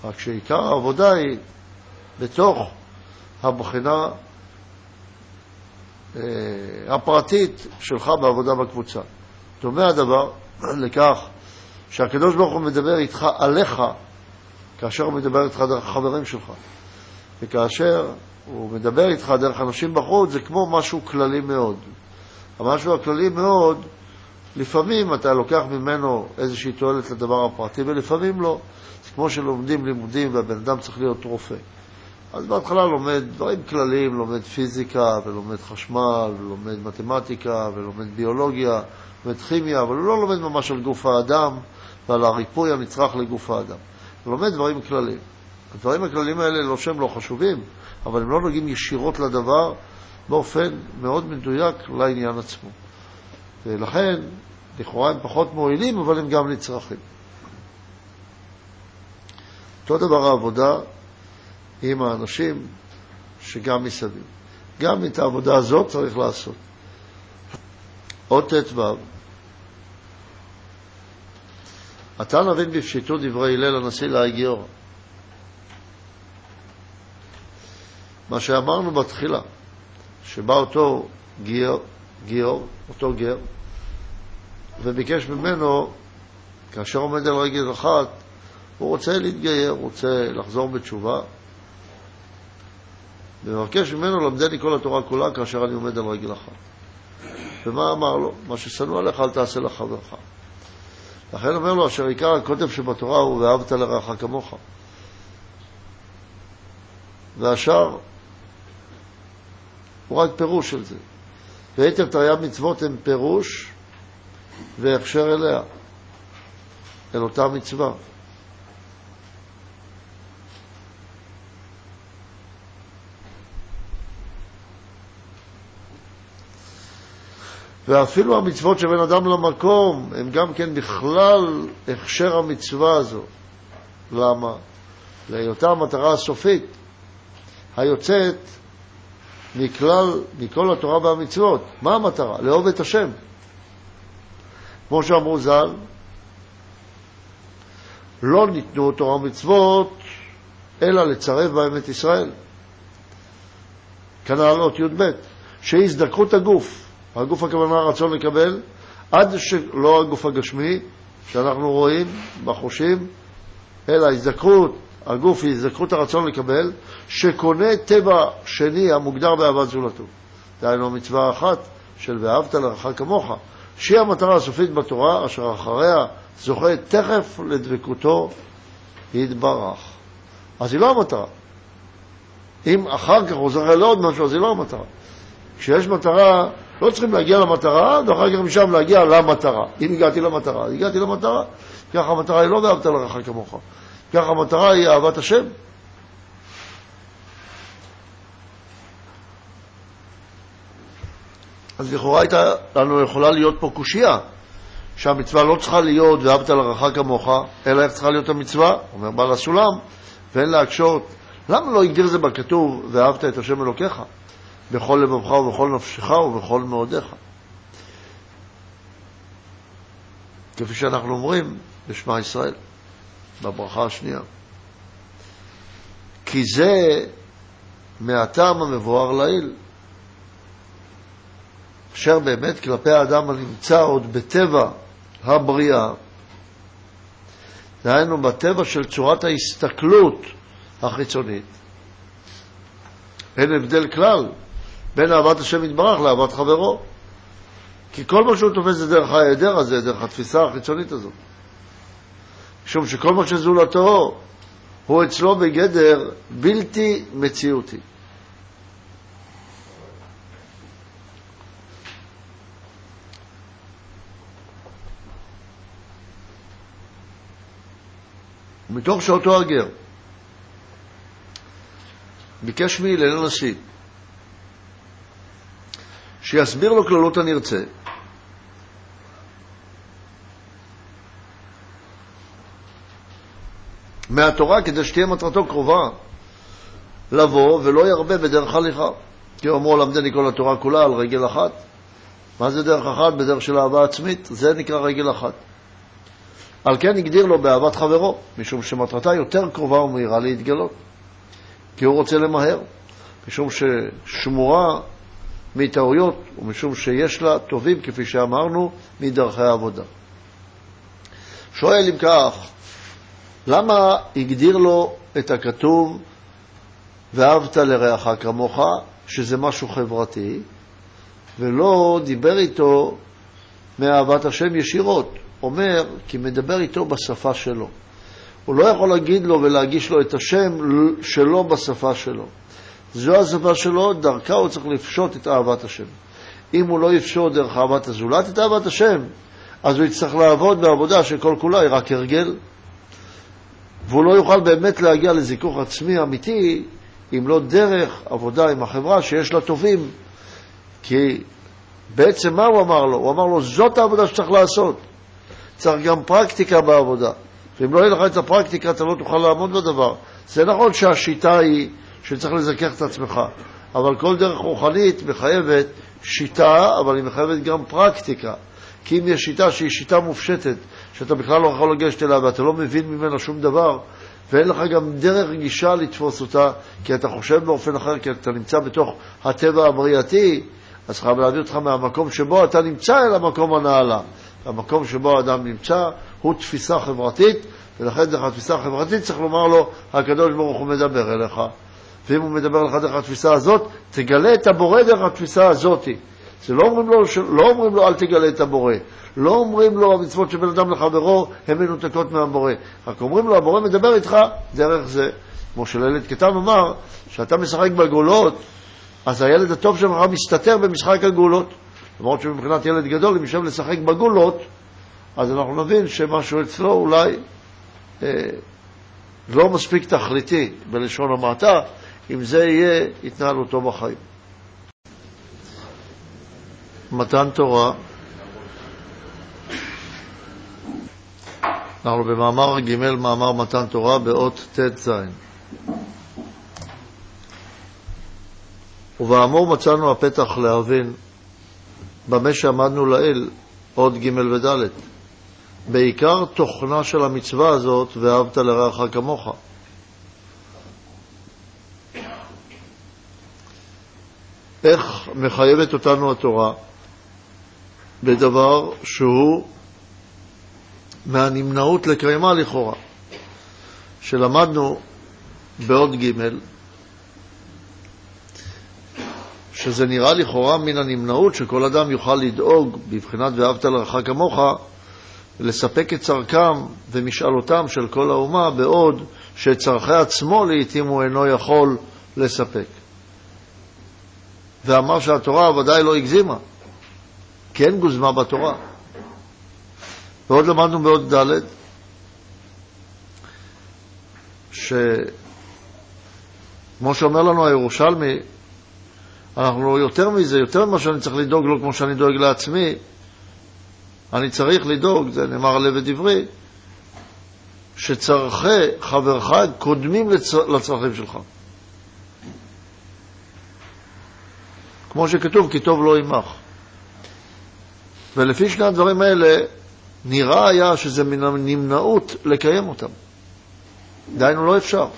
רק שעיקר העבודה היא בתוך הבחינה הפרטית שלך בעבודה בקבוצה. דומה הדבר לכך שהקדוש ברוך הוא מדבר איתך עליך כאשר הוא מדבר איתך דרך החברים שלך. וכאשר הוא מדבר איתך דרך אנשים בחוץ, זה כמו משהו כללי מאוד. המשהו הכללי מאוד, לפעמים אתה לוקח ממנו איזושהי תועלת לדבר הפרטי ולפעמים לא. זה כמו שלומדים לימודים והבן אדם צריך להיות רופא. אז בהתחלה לומד דברים כלליים, לומד פיזיקה ולומד חשמל ולומד מתמטיקה ולומד ביולוגיה, לומד כימיה, אבל הוא לא לומד ממש על גוף האדם ועל הריפוי הנצרך לגוף האדם. הוא לומד דברים כלליים. הדברים הכלליים האלה לא שהם לא חשובים, אבל הם לא נוגעים ישירות לדבר באופן מאוד מדויק לעניין עצמו. ולכן, לכאורה הם פחות מועילים, אבל הם גם נצרכים. אותו דבר העבודה עם האנשים שגם מסביב. גם את העבודה הזאת צריך לעשות. עוד ט"ו אתה נבין בפשיטות דברי הלל הנשיא להגיור. מה שאמרנו בתחילה, שבא אותו גיר, גיר, אותו גר, וביקש ממנו, כאשר עומד על רגל אחת, הוא רוצה להתגייר, רוצה לחזור בתשובה, ומבקש ממנו למדני כל התורה כולה כאשר אני עומד על רגל אחת. ומה אמר לו? מה ששנוא עליך אל תעשה לחברך. לכן אומר לו, אשר עיקר הקוטב שבתורה הוא ואהבת לרעך כמוך. והשאר הוא רק פירוש של זה. ויתר תרי"ג מצוות הם פירוש והכשר אליה, אל אותה מצווה. ואפילו המצוות שבין אדם למקום הם גם כן בכלל הכשר המצווה הזו. למה? להיותה המטרה הסופית היוצאת מכלל, מכל התורה והמצוות. מה המטרה? לאהוב את השם. כמו שאמרו ז"ל, לא ניתנו תורה ומצוות אלא לצרף בהם את ישראל. כנ"ל אות י"ב, שהזדקרות הגוף. הגוף הכוונה רצון לקבל, עד שלא הגוף הגשמי, שאנחנו רואים בחושים, אלא הזדקרות, הגוף היא הזדקרות הרצון לקבל, שקונה טבע שני המוגדר באהבת זולתו. דהיינו מצווה אחת של ואהבת לרעך כמוך, שהיא המטרה הסופית בתורה, אשר אחריה זוכה תכף לדבקותו יתברך. אז היא לא המטרה. אם אחר כך הוא זוכה לעוד משהו, אז היא לא המטרה. כשיש מטרה, לא צריכים להגיע למטרה, ואחר כך משם להגיע למטרה. אם הגעתי למטרה, הגעתי למטרה. ככה המטרה היא לא ואהבת לרעך כמוך. ככה המטרה היא אהבת השם. אז לכאורה הייתה לנו יכולה להיות פה קושייה, שהמצווה לא צריכה להיות ואהבת לרעך כמוך, אלא איך צריכה להיות המצווה? אומר בעל הסולם, ואין להקשות. למה לא הגדיר זה בכתוב ואהבת את השם אלוקיך? בכל לבבך ובכל נפשך ובכל מאודיך. כפי שאנחנו אומרים בשמע ישראל, בברכה השנייה. כי זה מהטעם המבואר לעיל, אשר באמת כלפי האדם הנמצא עוד בטבע הבריאה, דהיינו בטבע של צורת ההסתכלות החיצונית, אין הבדל כלל בין אהבת השם יתברך לאהבת חברו. כי כל מה שהוא תופס זה דרך ההיעדר הזה, דרך התפיסה החיצונית הזאת. משום שכל מה שזולתו הוא אצלו בגדר בלתי מציאותי. מתוך שאותו הגר ביקש מהלל הנשיא שיסביר לו כללות הנרצה, מהתורה כדי שתהיה מטרתו קרובה לבוא ולא ירבה בדרך הליכה. כי אמרו למדני כל התורה כולה על רגל אחת. מה זה דרך אחת? בדרך של אהבה עצמית, זה נקרא רגל אחת. על כן הגדיר לו באהבת חברו, משום שמטרתה יותר קרובה ומהירה להתגלות. כי הוא רוצה למהר, משום ששמורה מטעויות ומשום שיש לה טובים, כפי שאמרנו, מדרכי העבודה. שואל אם כך, למה הגדיר לו את הכתוב ואהבת לרעך כמוך, שזה משהו חברתי, ולא דיבר איתו מאהבת השם ישירות? אומר, כי מדבר איתו בשפה שלו. הוא לא יכול להגיד לו ולהגיש לו את השם שלו בשפה שלו. זו השפה שלו, דרכה הוא צריך לפשוט את אהבת השם. אם הוא לא יפשוט דרך אהבת הזולת את אהבת השם, אז הוא יצטרך לעבוד בעבודה שכל כולה היא רק הרגל. והוא לא יוכל באמת להגיע לזיכוך עצמי אמיתי אם לא דרך עבודה עם החברה שיש לה טובים. כי בעצם מה הוא אמר לו? הוא אמר לו, זאת העבודה שצריך לעשות. צריך גם פרקטיקה בעבודה. ואם לא יהיה לך את הפרקטיקה, אתה לא תוכל לעמוד בדבר. זה נכון שהשיטה היא שצריך לזכך את עצמך, אבל כל דרך רוחנית מחייבת שיטה, אבל היא מחייבת גם פרקטיקה. כי אם יש שיטה שהיא שיטה מופשטת, שאתה בכלל לא יכול לגשת אליה ואתה לא מבין ממנה שום דבר, ואין לך גם דרך גישה לתפוס אותה, כי אתה חושב באופן אחר, כי אתה נמצא בתוך הטבע הבריאתי, אז חייב להביא אותך מהמקום שבו אתה נמצא אל המקום הנעלה. המקום שבו האדם נמצא הוא תפיסה חברתית, ולכן דרך התפיסה החברתית צריך לומר לו, הקדוש ברוך הוא מדבר אליך. ואם הוא מדבר אליך דרך התפיסה הזאת, תגלה את הבורא דרך התפיסה הזאת. זה לא אומרים לו, לא אומרים לו אל תגלה את הבורא. לא אומרים לו המצוות שבין אדם לחברו הן מנותקות מהבורא. רק אומרים לו הבורא מדבר איתך דרך זה. כמו שלילד קטן אמר, כשאתה משחק בגולות, אז הילד הטוב שלך מסתתר במשחק הגולות. למרות שמבחינת ילד גדול, אם יושב לשחק בגולות, אז אנחנו נבין שמשהו אצלו אולי אה, לא מספיק תכליתי בלשון המעטה, אם זה יהיה התנהלותו בחיים. מתן תורה, אנחנו במאמר ג' מאמר מתן תורה באות ט"ז. ובאמור מצאנו הפתח להבין במה שעמדנו לעיל, עוד ג' וד'. בעיקר תוכנה של המצווה הזאת, ואהבת לרעך כמוך. איך מחייבת אותנו התורה בדבר שהוא מהנמנעות לקיימה לכאורה, שלמדנו בעוד ג' שזה נראה לכאורה מן הנמנעות שכל אדם יוכל לדאוג בבחינת ואהבת לרעך כמוך לספק את צרכם ומשאלותם של כל האומה, בעוד שאת צרכי עצמו לעתים הוא אינו יכול לספק. ואמר שהתורה ודאי לא הגזימה, אין גוזמה בתורה. ועוד למדנו בעוד ד' שכמו שאומר לנו הירושלמי, אנחנו יותר מזה, יותר ממה שאני צריך לדאוג לו כמו שאני דואג לעצמי, אני צריך לדאוג, זה נאמר לב ודברי, שצרכי חברך קודמים לצ... לצרכים שלך. כמו שכתוב, כי טוב לא עמך. ולפי שני הדברים האלה, נראה היה שזה מן הנמנעות לקיים אותם. דהיינו, לא אפשר.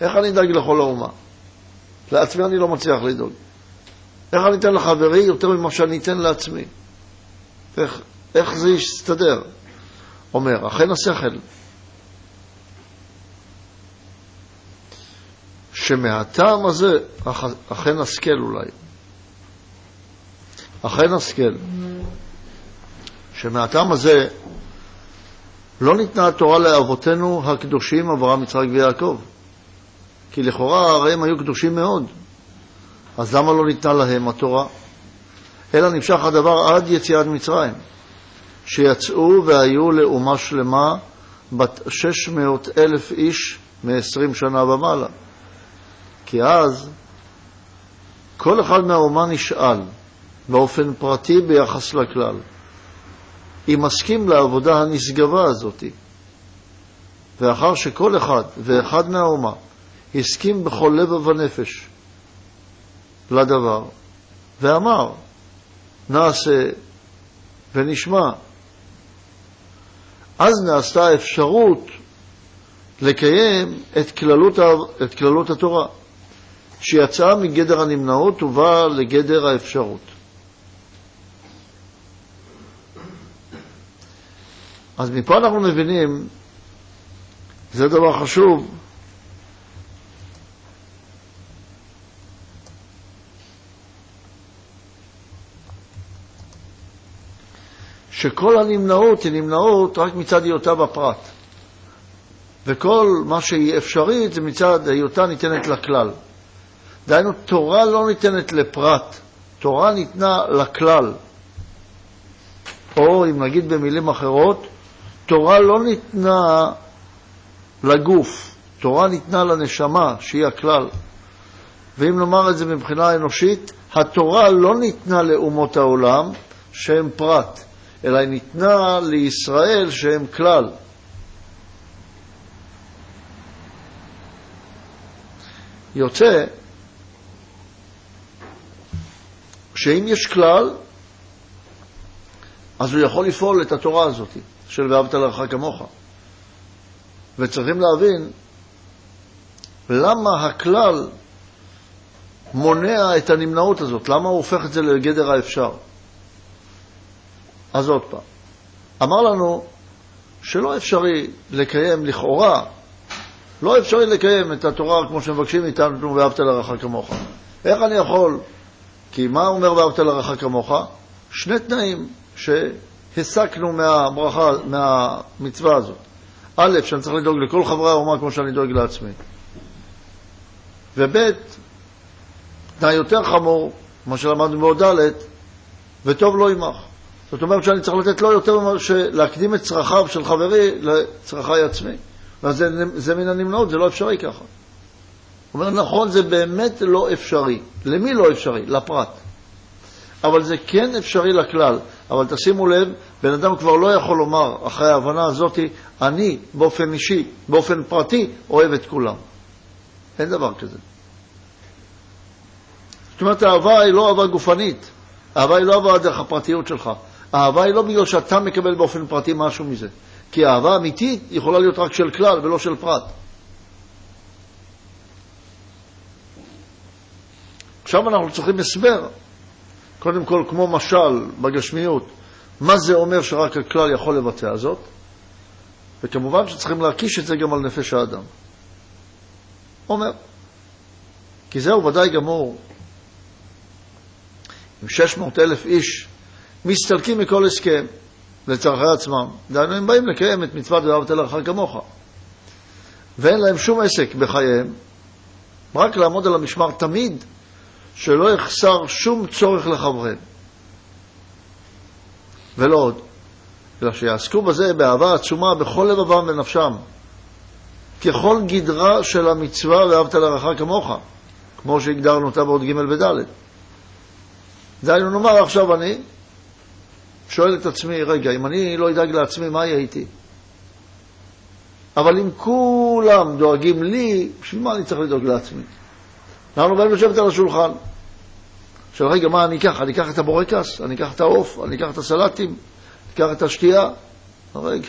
איך אני אדאג לכל האומה? לעצמי אני לא מצליח לדאוג. איך אני אתן לחברי יותר ממה שאני אתן לעצמי? איך, איך זה יסתדר? אומר, אכן השכל, שמהטעם הזה, אכן השכל אולי, אכן השכל, שמהטעם הזה לא ניתנה התורה לאבותינו הקדושים, אברהם, יצחק ויעקב. כי לכאורה הרי הם היו קדושים מאוד. אז למה לא ניתנה להם התורה? אלא נמשך הדבר עד יציאת מצרים, שיצאו והיו לאומה שלמה בת שש מאות אלף איש מ-20 שנה ומעלה. כי אז כל אחד מהאומה נשאל באופן פרטי ביחס לכלל, אם מסכים לעבודה הנשגבה הזאת. ואחר שכל אחד ואחד מהאומה הסכים בכל לב ובנפש לדבר, ואמר, נעשה ונשמע. אז נעשתה אפשרות לקיים את כללות, את כללות התורה, שיצאה מגדר הנמנעות ובאה לגדר האפשרות. אז מפה אנחנו מבינים, זה דבר חשוב, שכל הנמנעות היא נמנעות רק מצד היותה בפרט. וכל מה שהיא אפשרית זה מצד היותה ניתנת לכלל. דהיינו, תורה לא ניתנת לפרט, תורה ניתנה לכלל. או אם נגיד במילים אחרות, תורה לא ניתנה לגוף, תורה ניתנה לנשמה, שהיא הכלל. ואם נאמר את זה מבחינה אנושית, התורה לא ניתנה לאומות העולם, שהם פרט. אלא היא ניתנה לישראל שהם כלל. יוצא שאם יש כלל, אז הוא יכול לפעול את התורה הזאת של ואהבת לרעך כמוך. וצריכים להבין למה הכלל מונע את הנמנעות הזאת, למה הוא הופך את זה לגדר האפשר. אז עוד פעם, אמר לנו שלא אפשרי לקיים לכאורה, לא אפשרי לקיים את התורה כמו שמבקשים מאיתנו, ואהבת לרעך כמוך. איך אני יכול? כי מה אומר ואהבת לרעך כמוך? שני תנאים שהסקנו מהברכה, מהמצווה הזאת. א', שאני צריך לדאוג לכל חברי האומה כמו שאני דואג לעצמי. וב', תנאי יותר חמור, מה שלמדנו בעוד ד', וטוב לא עמך. זאת אומרת שאני צריך לתת לו יותר ממה להקדים את צרכיו של חברי לצרכי עצמי. ואז זה, זה מן הנמנעות, זה לא אפשרי ככה. הוא אומר, נכון, זה באמת לא אפשרי. למי לא אפשרי? לפרט. אבל זה כן אפשרי לכלל. אבל תשימו לב, בן אדם כבר לא יכול לומר, אחרי ההבנה הזאת, אני באופן אישי, באופן פרטי, אוהב את כולם. אין דבר כזה. זאת אומרת, האהבה היא לא אהבה גופנית, האהבה היא לא אהבה דרך הפרטיות שלך. האהבה היא לא בגלל שאתה מקבל באופן פרטי משהו מזה, כי אהבה אמיתית יכולה להיות רק של כלל ולא של פרט. עכשיו אנחנו צריכים הסבר, קודם כל כמו משל בגשמיות, מה זה אומר שרק הכלל יכול לבצע זאת, וכמובן שצריכים להקיש את זה גם על נפש האדם. אומר, כי זהו ודאי גמור, עם 600 אלף איש מסתלקים מכל הסכם לצרכי עצמם. דהיינו, הם באים לקיים את מצוות ואהבת לרעך כמוך. ואין להם שום עסק בחייהם, רק לעמוד על המשמר תמיד, שלא יחסר שום צורך לחבריהם. ולא עוד, אלא שיעסקו בזה באהבה עצומה בכל לבבם ונפשם, ככל גדרה של המצווה ואהבת לרעך כמוך, כמו שהגדרנו אותה בעוד ג' וד'. דהיינו, נאמר עכשיו אני, שואל את עצמי, רגע, אם אני לא אדאג לעצמי, מה יהיה איתי? אבל אם כולם דואגים לי, בשביל מה אני צריך לדאוג לעצמי? אנחנו באים לשבת על השולחן. עכשיו, רגע, מה אני אקח? אני אקח את הבורקס? אני אקח את העוף? אני אקח את הסלטים? אני אקח את השתייה? רגע.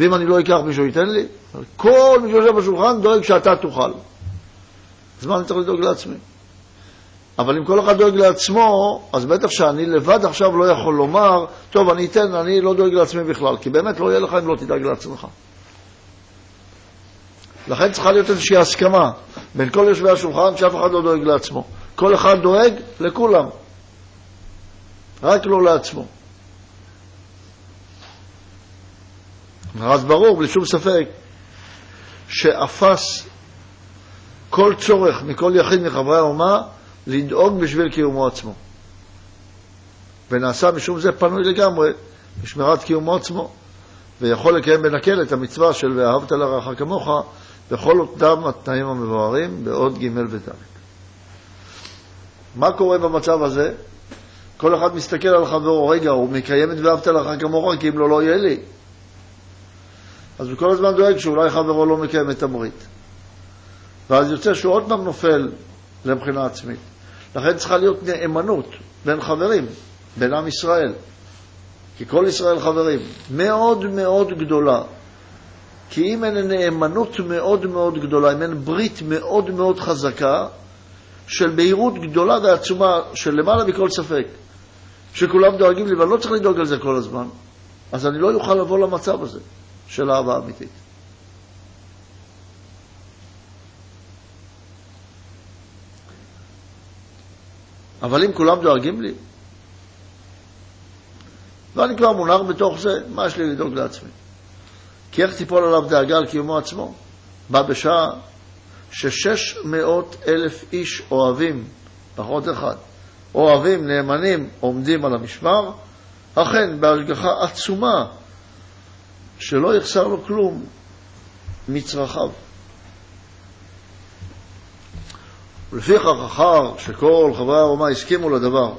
ואם אני לא אקח, מישהו ייתן לי? כל מי שיושב בשולחן דואג שאתה תאכל. אז מה אני צריך לדאוג לעצמי? אבל אם כל אחד דואג לעצמו, אז בטח שאני לבד עכשיו לא יכול לומר, טוב, אני אתן, אני לא דואג לעצמי בכלל, כי באמת לא יהיה לך אם לא תדאג לעצמך. לכן צריכה להיות איזושהי הסכמה בין כל יושבי השולחן שאף אחד לא דואג לעצמו. כל אחד דואג לכולם, רק לא לעצמו. אז ברור, בלי שום ספק, שאפס כל צורך מכל יחיד מחברי האומה לדאוג בשביל קיומו עצמו. ונעשה משום זה פנוי לגמרי בשמירת קיומו עצמו, ויכול לקיים בנקל את המצווה של ואהבת לרעך כמוך בכל אותם התנאים המבוארים בעוד ג' וד'. מה קורה במצב הזה? כל אחד מסתכל על חברו, רגע, הוא מקיים את ואהבת לך כמוך, כי אם לא, לא יהיה לי. אז הוא כל הזמן דואג שאולי חברו לא מקיים את הברית. ואז יוצא שהוא עוד פעם נופל לבחינה עצמית. לכן צריכה להיות נאמנות בין חברים, בין עם ישראל. כי כל ישראל חברים, מאוד מאוד גדולה. כי אם אין נאמנות מאוד מאוד גדולה, אם אין ברית מאוד מאוד חזקה, של בהירות גדולה ועצומה, של למעלה מכל ספק, שכולם דואגים לי, ואני לא צריך לדאוג על זה כל הזמן, אז אני לא אוכל לבוא למצב הזה של אהבה אמיתית. אבל אם כולם דואגים לי, ואני כבר מונח בתוך זה, מה יש לי לדאוג לעצמי? כי איך תיפול עליו דאגה על קיומו עצמו? בא בשעה ששש מאות אלף איש אוהבים, פחות אחד, אוהבים, נאמנים, עומדים על המשמר, אכן בהשגחה עצומה שלא יחסר לו כלום מצרכיו. ולפיכך אחר שכל חברי האומה הסכימו לדבר,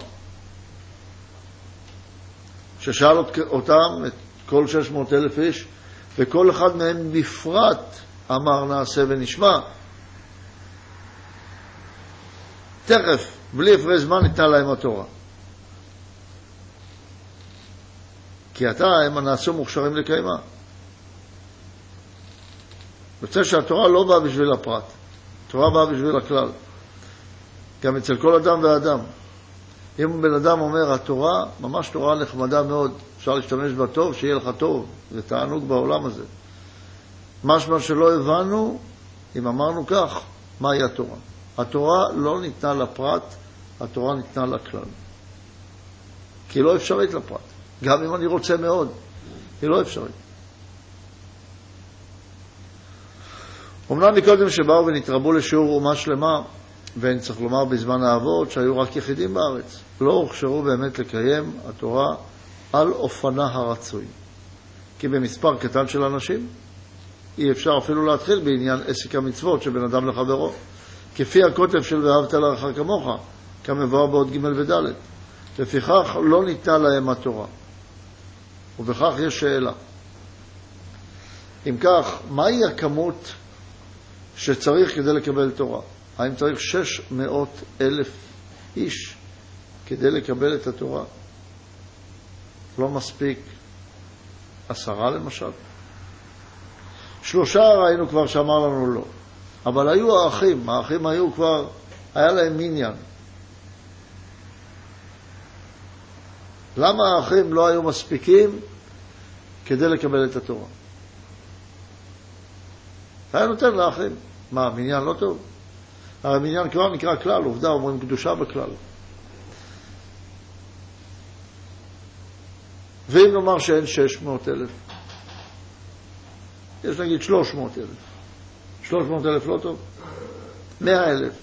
ששאל אותם, את כל 600 אלף איש, וכל אחד מהם בפרט אמר נעשה ונשמע, תכף, בלי הפרש זמן, ניתנה להם התורה. כי עתה הם הנעשו מוכשרים לקיימה. יוצא שהתורה לא באה בשביל הפרט, התורה באה בשביל הכלל. גם אצל כל אדם ואדם. אם בן אדם אומר, התורה ממש תורה נחמדה מאוד, אפשר להשתמש בה טוב, שיהיה לך טוב, זה תענוג בעולם הזה. משמע שלא הבנו, אם אמרנו כך, מהי התורה. התורה לא ניתנה לפרט, התורה ניתנה לכלל. כי היא לא אפשרית לפרט. גם אם אני רוצה מאוד, היא לא אפשרית. אמנם מקודם שבאו ונתרבו לשיעור אומה שלמה, ואין צריך לומר בזמן האבות שהיו רק יחידים בארץ, לא הוכשרו באמת לקיים התורה על אופנה הרצוי. כי במספר קטן של אנשים אי אפשר אפילו להתחיל בעניין עסק המצוות של בן אדם לחברו. כפי הכותב של ואהבת לרעך כמוך, כמבואר בעוד ג' וד'. לפיכך לא ניתנה להם התורה. ובכך יש שאלה. אם כך, מהי הכמות שצריך כדי לקבל תורה? האם צריך 600 אלף איש כדי לקבל את התורה? לא מספיק עשרה למשל? שלושה ראינו כבר שאמר לנו לא. אבל היו האחים, האחים היו כבר, היה להם עניין. למה האחים לא היו מספיקים כדי לקבל את התורה? היה נותן לאחים. מה, מניין לא טוב? הרי מניין כבר נקרא כלל, עובדה, אומרים קדושה בכלל. ואם נאמר שאין 600 אלף, יש נגיד 300 אלף. 300 אלף לא טוב? 100 אלף,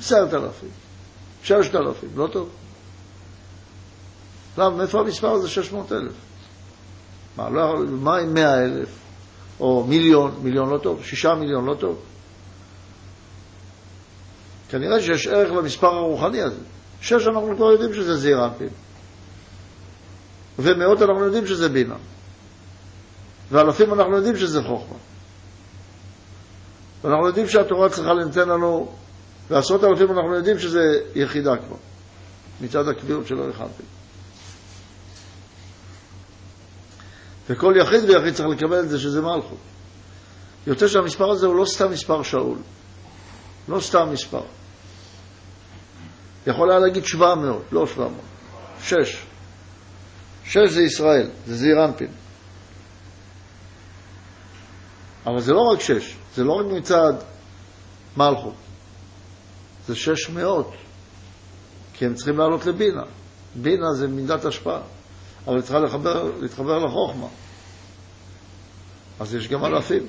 10,000, 6,000, לא טוב? למה, מאיפה המספר הזה 600 אלף? מה, לא, מה עם 100 אלף? או מיליון, מיליון לא טוב? 6 מיליון לא טוב? כנראה שיש ערך למספר הרוחני הזה. שש אנחנו כבר יודעים שזה זעיר אנפין. ומאות אנחנו יודעים שזה בינה. ואלפים אנחנו יודעים שזה חוכמה. ואנחנו יודעים שהתורה צריכה לנתן לנו, ועשרות אלפים אנחנו יודעים שזה יחידה כבר, מצד הקביעות שלא הכנתי. וכל יחיד ויחיד צריך לקבל את זה שזה מלכות. יוצא שהמספר הזה הוא לא סתם מספר שאול, לא סתם מספר. יכול היה להגיד 700, לא 700, 6. 6 זה ישראל, זה זעיר אנפין. אבל זה לא רק 6, זה לא רק מצד מלכות, זה 600, כי הם צריכים לעלות לבינה. בינה זה מידת השפעה, אבל היא צריכה לחבר, להתחבר לחוכמה. אז יש גם אלפים.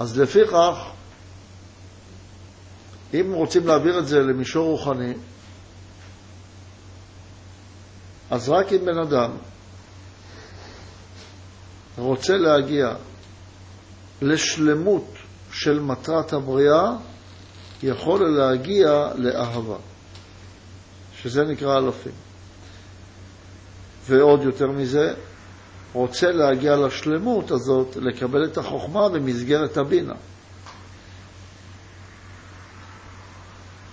אז לפיכך, אם רוצים להעביר את זה למישור רוחני, אז רק אם בן אדם רוצה להגיע לשלמות של מטרת הבריאה, יכול להגיע לאהבה, שזה נקרא אלפים. ועוד יותר מזה, רוצה להגיע לשלמות הזאת, לקבל את החוכמה במסגרת הבינה.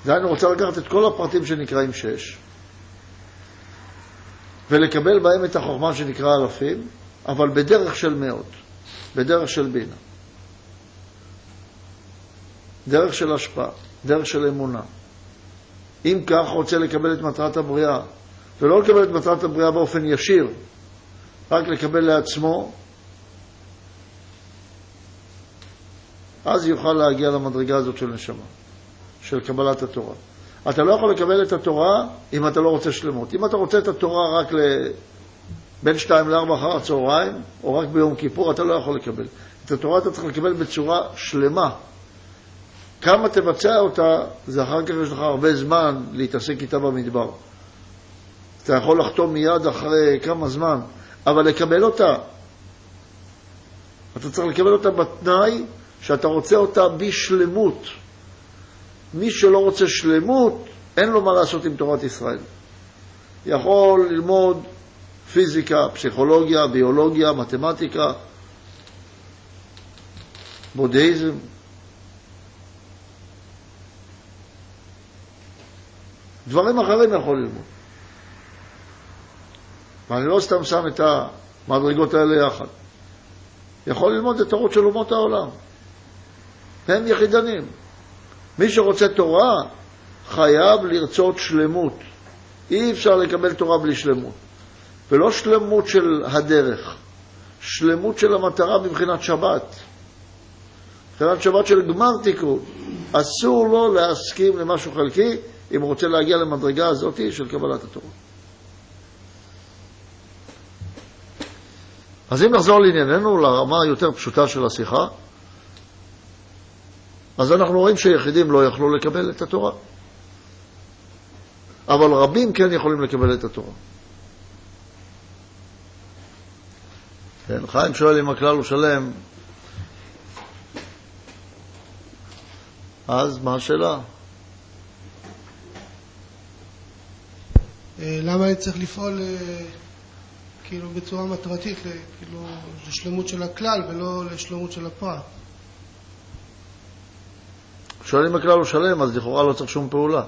דהיינו, רוצה לקחת את כל הפרטים שנקראים שש, ולקבל בהם את החוכמה שנקרא אלפים, אבל בדרך של מאות, בדרך של בינה. דרך של השפעה, דרך של אמונה. אם כך, רוצה לקבל את מטרת הבריאה, ולא לקבל את מטרת הבריאה באופן ישיר, רק לקבל לעצמו, אז יוכל להגיע למדרגה הזאת של נשמה, של קבלת התורה. אתה לא יכול לקבל את התורה אם אתה לא רוצה שלמות. אם אתה רוצה את התורה רק. בין שתיים לארבע אחר הצהריים, או רק ביום כיפור, אתה לא יכול לקבל. את התורה אתה צריך לקבל בצורה שלמה. כמה תבצע אותה, זה אחר כך יש לך הרבה זמן להתעסק איתה במדבר. אתה יכול לחתום מיד אחרי כמה זמן, אבל לקבל אותה. אתה צריך לקבל אותה בתנאי שאתה רוצה אותה בשלמות. מי שלא רוצה שלמות, אין לו מה לעשות עם תורת ישראל. יכול ללמוד פיזיקה, פסיכולוגיה, ביולוגיה, מתמטיקה, בודהיזם. דברים אחרים יכול ללמוד. ואני לא סתם שם את המדרגות האלה יחד. יכול ללמוד את תורות של אומות העולם. הם יחידנים. מי שרוצה תורה חייב לרצות שלמות. אי אפשר לקבל תורה בלי שלמות. ולא שלמות של הדרך, שלמות של המטרה מבחינת שבת. מבחינת שבת של גמר תיקון. אסור לו להסכים למשהו חלקי אם הוא רוצה להגיע למדרגה הזאת של קבלת התורה. אז אם נחזור לענייננו, לרמה היותר פשוטה של השיחה, אז אנחנו רואים שיחידים לא יכלו לקבל את התורה. אבל רבים כן יכולים לקבל את התורה. כן, חיים שואל אם הכלל הוא שלם, אז מה השאלה? אה, למה צריך לפעול אה, כאילו בצורה מטרתית, כאילו לשלמות של הכלל ולא לשלמות של הפרט? שואל אם הכלל הוא שלם, אז לכאורה לא צריך שום פעולה.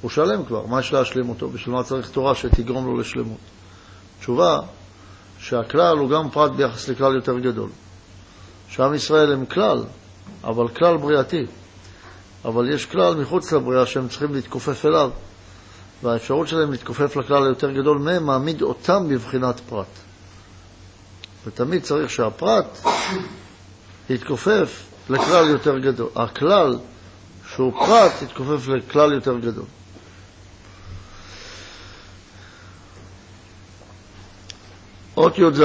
הוא שלם כבר, מה יש להשלים אותו? בשביל מה צריך תורה שתגרום לו לשלמות? תשובה, שהכלל הוא גם פרט ביחס לכלל יותר גדול. שעם ישראל הם כלל, אבל כלל בריאתי. אבל יש כלל מחוץ לבריאה שהם צריכים להתכופף אליו, והאפשרות שלהם להתכופף לכלל היותר גדול מהם מעמיד אותם בבחינת פרט. ותמיד צריך שהפרט יתכופף לכלל יותר גדול. הכלל, שהוא פרט, יתכופף לכלל יותר גדול. אות י"ז.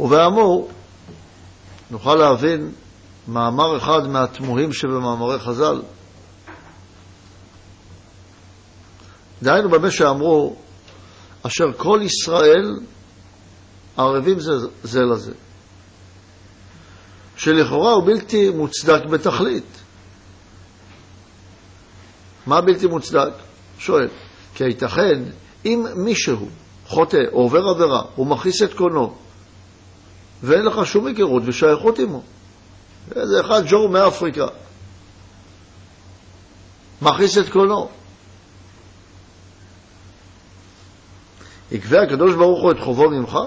ובאמור, נוכל להבין מאמר אחד מהתמוהים שבמאמרי חז"ל. דהיינו במה שאמרו, אשר כל ישראל ערבים זה, זה לזה. שלכאורה הוא בלתי מוצדק בתכלית. מה בלתי מוצדק? שואל. כי הייתכן אם מישהו חוטא עובר עבירה, הוא מכעיס את קונו, ואין לך שום היכרות ושייכות עמו. איזה אחד ג'ור מאפריקה, מכעיס את קונו. יקבע הקדוש ברוך הוא את חובו ממך?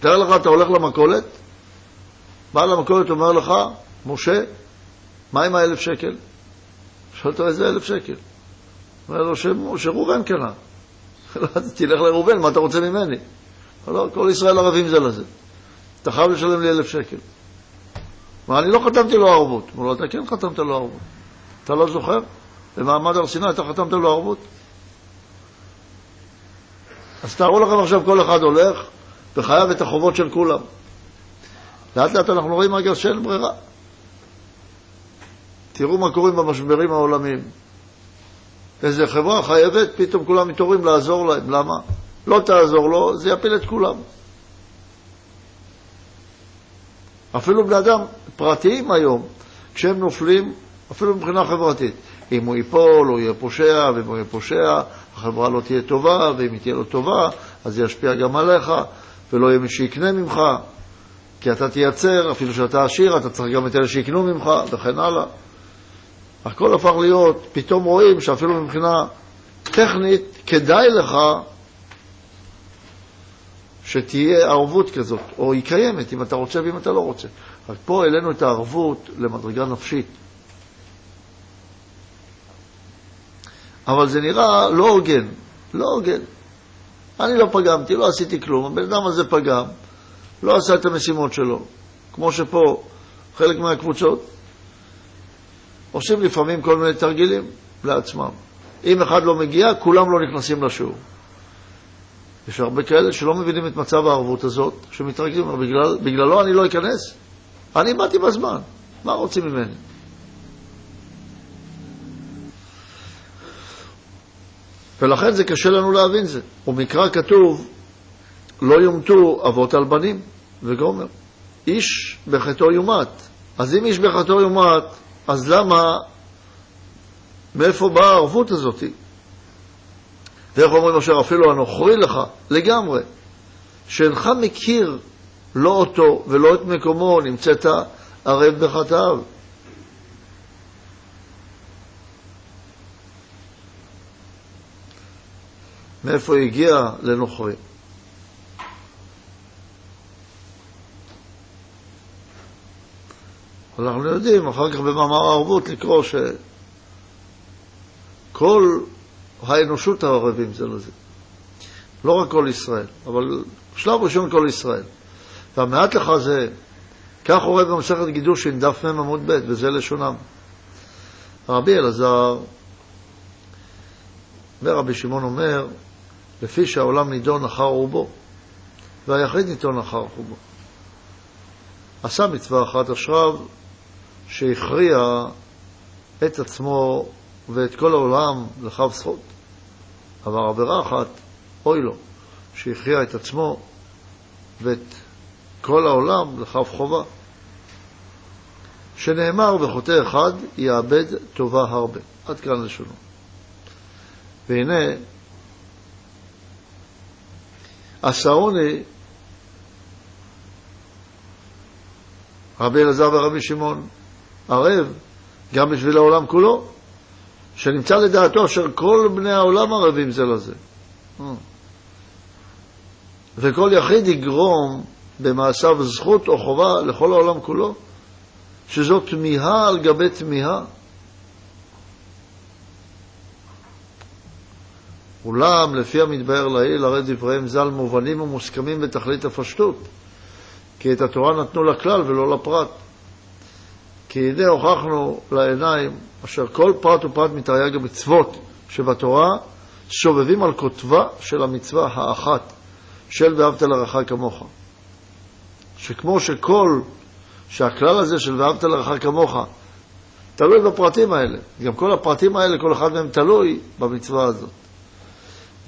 תאר לך, אתה הולך למכולת, בעל המכולת אומר לך, משה, מה עם האלף שקל? שואל אותו, איזה אלף שקל? אומר לו, שראובן קנה. אז תלך לראובן, מה אתה רוצה ממני? לא, כל ישראל ערבים זה לזה. אתה חייב לשלם לי אלף שקל. מה, אני לא חתמתי לו ערבות. אמרו לו, אתה כן חתמת לו ערבות. אתה לא זוכר? במעמד הר סיני אתה חתמת לו ערבות? אז תארו לכם עכשיו כל אחד הולך וחייב את החובות של כולם. לאט לאט אנחנו רואים אגב שאין ברירה. תראו מה קורה במשברים העולמיים. איזה חברה חייבת, פתאום כולם מתעוררים לעזור להם. למה? לא תעזור לו, זה יפיל את כולם. אפילו בני אדם פרטיים היום, כשהם נופלים, אפילו מבחינה חברתית, אם הוא ייפול, הוא יהיה פושע, ואם הוא יהיה פושע, החברה לא תהיה טובה, ואם היא תהיה לא טובה, אז זה ישפיע גם עליך, ולא יהיה מי שיקנה ממך, כי אתה תייצר, אפילו שאתה עשיר, אתה צריך גם את אלה שיקנו ממך, וכן הלאה. הכל הפך להיות, פתאום רואים שאפילו מבחינה טכנית, כדאי לך שתהיה ערבות כזאת, או היא קיימת, אם אתה רוצה ואם אתה לא רוצה. רק פה העלינו את הערבות למדרגה נפשית. אבל זה נראה לא הוגן, לא הוגן. אני לא פגמתי, לא עשיתי כלום, הבן אדם הזה פגם, לא עשה את המשימות שלו. כמו שפה חלק מהקבוצות עושים לפעמים כל מיני תרגילים לעצמם. אם אחד לא מגיע, כולם לא נכנסים לשיעור. יש הרבה כאלה שלא מבינים את מצב הערבות הזאת, שמתרגלים, בגלל, בגללו אני לא אכנס. אני באתי בזמן, מה רוצים ממני? ולכן זה קשה לנו להבין זה. ומקרא כתוב, לא יומתו אבות על בנים, וגומר. איש בחטאו יומת. אז אם איש בחטאו יומת, אז למה, מאיפה באה הערבות הזאת? ואיך אומרים אשר אפילו הנוכרי לך, לגמרי, שאינך מכיר לא אותו ולא את מקומו, נמצאת ערב בחטאיו. מאיפה הגיע לנוכרי? אנחנו יודעים אחר כך במאמר הערבות לקרוא שכל האנושות הערבים זה לזה. לא רק כל ישראל, אבל שלב ראשון כל ישראל. והמעט לך זה, כך רואה במסכת גידושין, דף מ עמוד ב', וזה לשונם. רבי אלעזר ורבי שמעון אומר, לפי שהעולם נידון אחר רובו, והיחיד נידון אחר חובו. עשה מצווה אחת אשריו, שהכריע את עצמו ואת כל העולם לכף זכות. אבל עבירה אחת, אוי לו, שהכריע את עצמו ואת כל העולם לכף חובה. שנאמר וחוטא אחד יאבד טובה הרבה. עד כאן לשונו. והנה, עשרוני רבי אלעזר ורבי שמעון ערב גם בשביל העולם כולו, שנמצא לדעתו אשר כל בני העולם ערבים זה לזה. אה. וכל יחיד יגרום במעשיו זכות או חובה לכל העולם כולו, שזו תמיהה על גבי תמיהה. אולם, לפי המתבהר לעיל, הרי דבריהם ז"ל מובנים ומוסכמים בתכלית הפשטות, כי את התורה נתנו לכלל ולא לפרט. כי הנה הוכחנו לעיניים אשר כל פרט ופרט מתרי"ג המצוות שבתורה סובבים על כותבה של המצווה האחת של ואהבת לרעך כמוך. שכמו שכל, שהכלל הזה של ואהבת לרעך כמוך תלוי בפרטים האלה, גם כל הפרטים האלה, כל אחד מהם תלוי במצווה הזאת.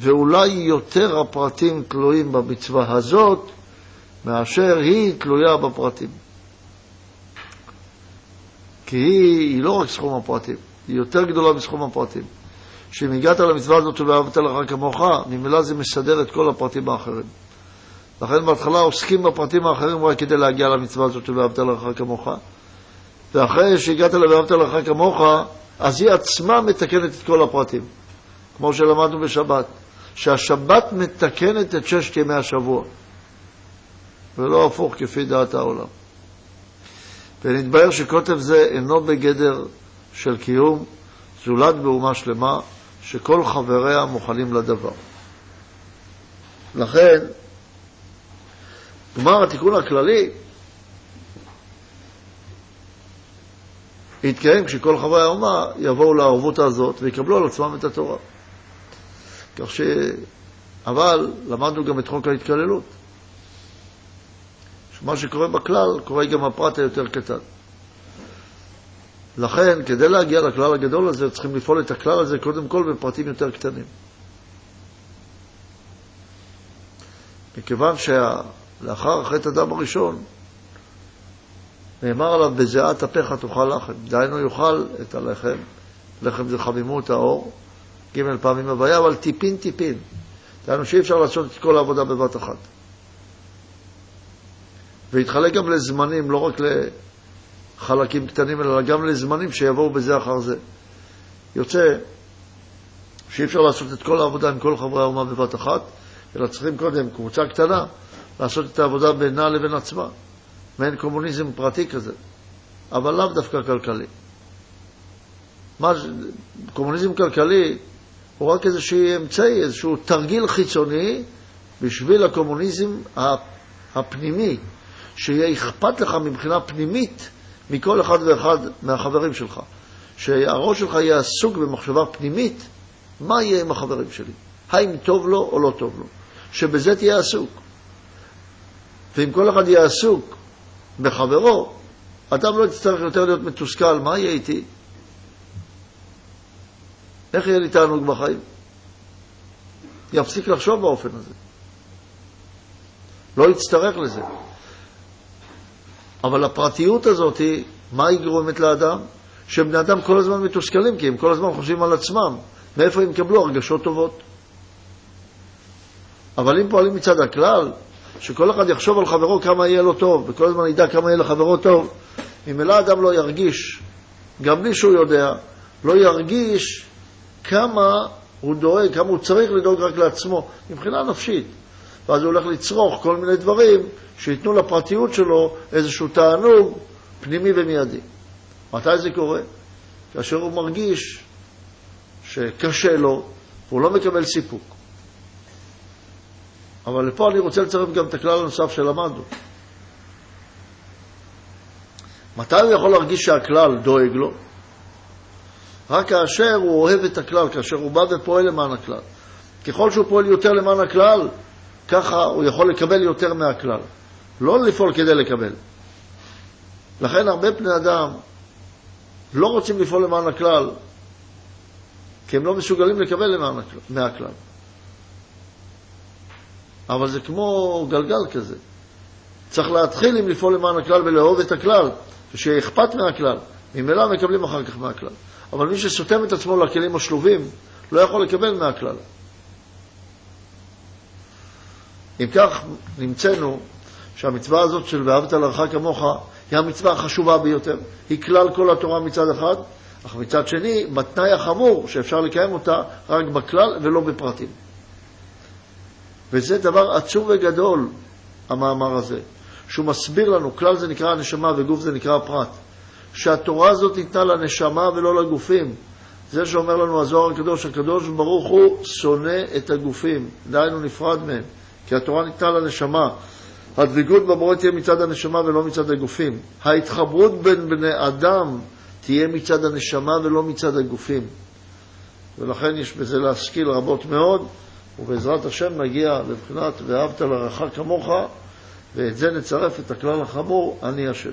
ואולי יותר הפרטים תלויים במצווה הזאת מאשר היא תלויה בפרטים. כי היא, היא לא רק סכום הפרטים, היא יותר גדולה מסכום הפרטים. שאם הגעת למצווה הזאת של ואהבת לך כמוך, ממילא זה מסדר את כל הפרטים האחרים. לכן בהתחלה עוסקים בפרטים האחרים רק כדי להגיע למצווה הזאת של ואהבת לך כמוך, ואחרי שהגעת ל"ואהבת לך כמוך", אז היא עצמה מתקנת את כל הפרטים, כמו שלמדנו בשבת, שהשבת מתקנת את ששת ימי השבוע, ולא הפוך כפי דעת העולם. ונתבהר שקוטב זה אינו בגדר של קיום, זולת באומה שלמה, שכל חבריה מוכנים לדבר. לכן, גמר התיקון הכללי יתקיים כשכל חברי האומה יבואו לערבות הזאת ויקבלו על עצמם את התורה. כך ש... אבל למדנו גם את חוק ההתקללות. שמה שקורה בכלל, קורה גם בפרט היותר קטן. לכן, כדי להגיע לכלל הגדול הזה, צריכים לפעול את הכלל הזה קודם כל בפרטים יותר קטנים. מכיוון שלאחר חטא הדם הראשון, נאמר עליו, בזיעת אפיך תאכל לחם. דהיינו, יאכל את הלחם, לחם זה חמימות האור, ג' פעמים הוויה, אבל טיפין טיפין. דהיינו שאי אפשר לעשות את כל העבודה בבת אחת. ויתחלק גם לזמנים, לא רק לחלקים קטנים, אלא גם לזמנים שיבואו בזה אחר זה. יוצא שאי אפשר לעשות את כל העבודה עם כל חברי האומה בבת אחת, אלא צריכים קודם, קבוצה קטנה, לעשות את העבודה בינה לבין עצמה. מעין קומוניזם פרטי כזה, אבל לאו דווקא כלכלי. מה, קומוניזם כלכלי הוא רק איזשהו אמצעי, איזשהו תרגיל חיצוני בשביל הקומוניזם הפנימי, שיהיה אכפת לך מבחינה פנימית מכל אחד ואחד מהחברים שלך. שהראש שלך יהיה עסוק במחשבה פנימית, מה יהיה עם החברים שלי? האם טוב לו או לא טוב לו? שבזה תהיה עסוק. ואם כל אחד יהיה עסוק בחברו, אדם לא יצטרך יותר להיות מתוסכל, מה יהיה איתי? איך יהיה לי תענוג בחיים? יפסיק לחשוב באופן הזה. לא יצטרך לזה. אבל הפרטיות הזאת, מה היא גורמת לאדם? שבני אדם כל הזמן מתוסכלים, כי הם כל הזמן חושבים על עצמם. מאיפה הם יקבלו הרגשות טובות? אבל אם פועלים מצד הכלל, שכל אחד יחשוב על חברו כמה יהיה לו טוב, וכל הזמן ידע כמה יהיה לחברו טוב, ממילא אדם לא ירגיש, גם בלי שהוא יודע, לא ירגיש כמה הוא דואג, כמה הוא צריך לדאוג רק לעצמו, מבחינה נפשית. ואז הוא הולך לצרוך כל מיני דברים שייתנו לפרטיות שלו איזשהו תענוג פנימי ומיידי. מתי זה קורה? כאשר הוא מרגיש שקשה לו והוא לא מקבל סיפוק. אבל לפה אני רוצה לצרף גם את הכלל הנוסף שלמדנו. מתי הוא יכול להרגיש שהכלל דואג לו? רק כאשר הוא אוהב את הכלל, כאשר הוא בא ופועל למען הכלל. ככל שהוא פועל יותר למען הכלל, ככה הוא יכול לקבל יותר מהכלל. לא לפעול כדי לקבל. לכן הרבה בני אדם לא רוצים לפעול למען הכלל, כי הם לא מסוגלים לקבל למען הכלל, מהכלל. אבל זה כמו גלגל כזה. צריך להתחיל עם לפעול למען הכלל ולאהוב את הכלל, ושיהיה אכפת מהכלל. ממילא מקבלים אחר כך מהכלל. אבל מי שסותם את עצמו לכלים השלובים, לא יכול לקבל מהכלל. אם כך, נמצאנו שהמצווה הזאת של ואהבת לרעך כמוך היא המצווה החשובה ביותר. היא כלל כל התורה מצד אחד, אך מצד שני, בתנאי החמור שאפשר לקיים אותה רק בכלל ולא בפרטים. וזה דבר עצום וגדול, המאמר הזה, שהוא מסביר לנו, כלל זה נקרא הנשמה וגוף זה נקרא הפרט, שהתורה הזאת ניתנה לנשמה ולא לגופים. זה שאומר לנו הזוהר הקדוש, הקדוש ברוך הוא שונא את הגופים, דהיינו נפרד מהם, כי התורה ניתנה לנשמה. הדבקות בבורא תהיה מצד הנשמה ולא מצד הגופים. ההתחברות בין בני אדם תהיה מצד הנשמה ולא מצד הגופים. ולכן יש בזה להשכיל רבות מאוד. ובעזרת השם נגיע לבחינת ואהבת לרעך כמוך, ואת זה נצרף את הכלל החמור, אני השם.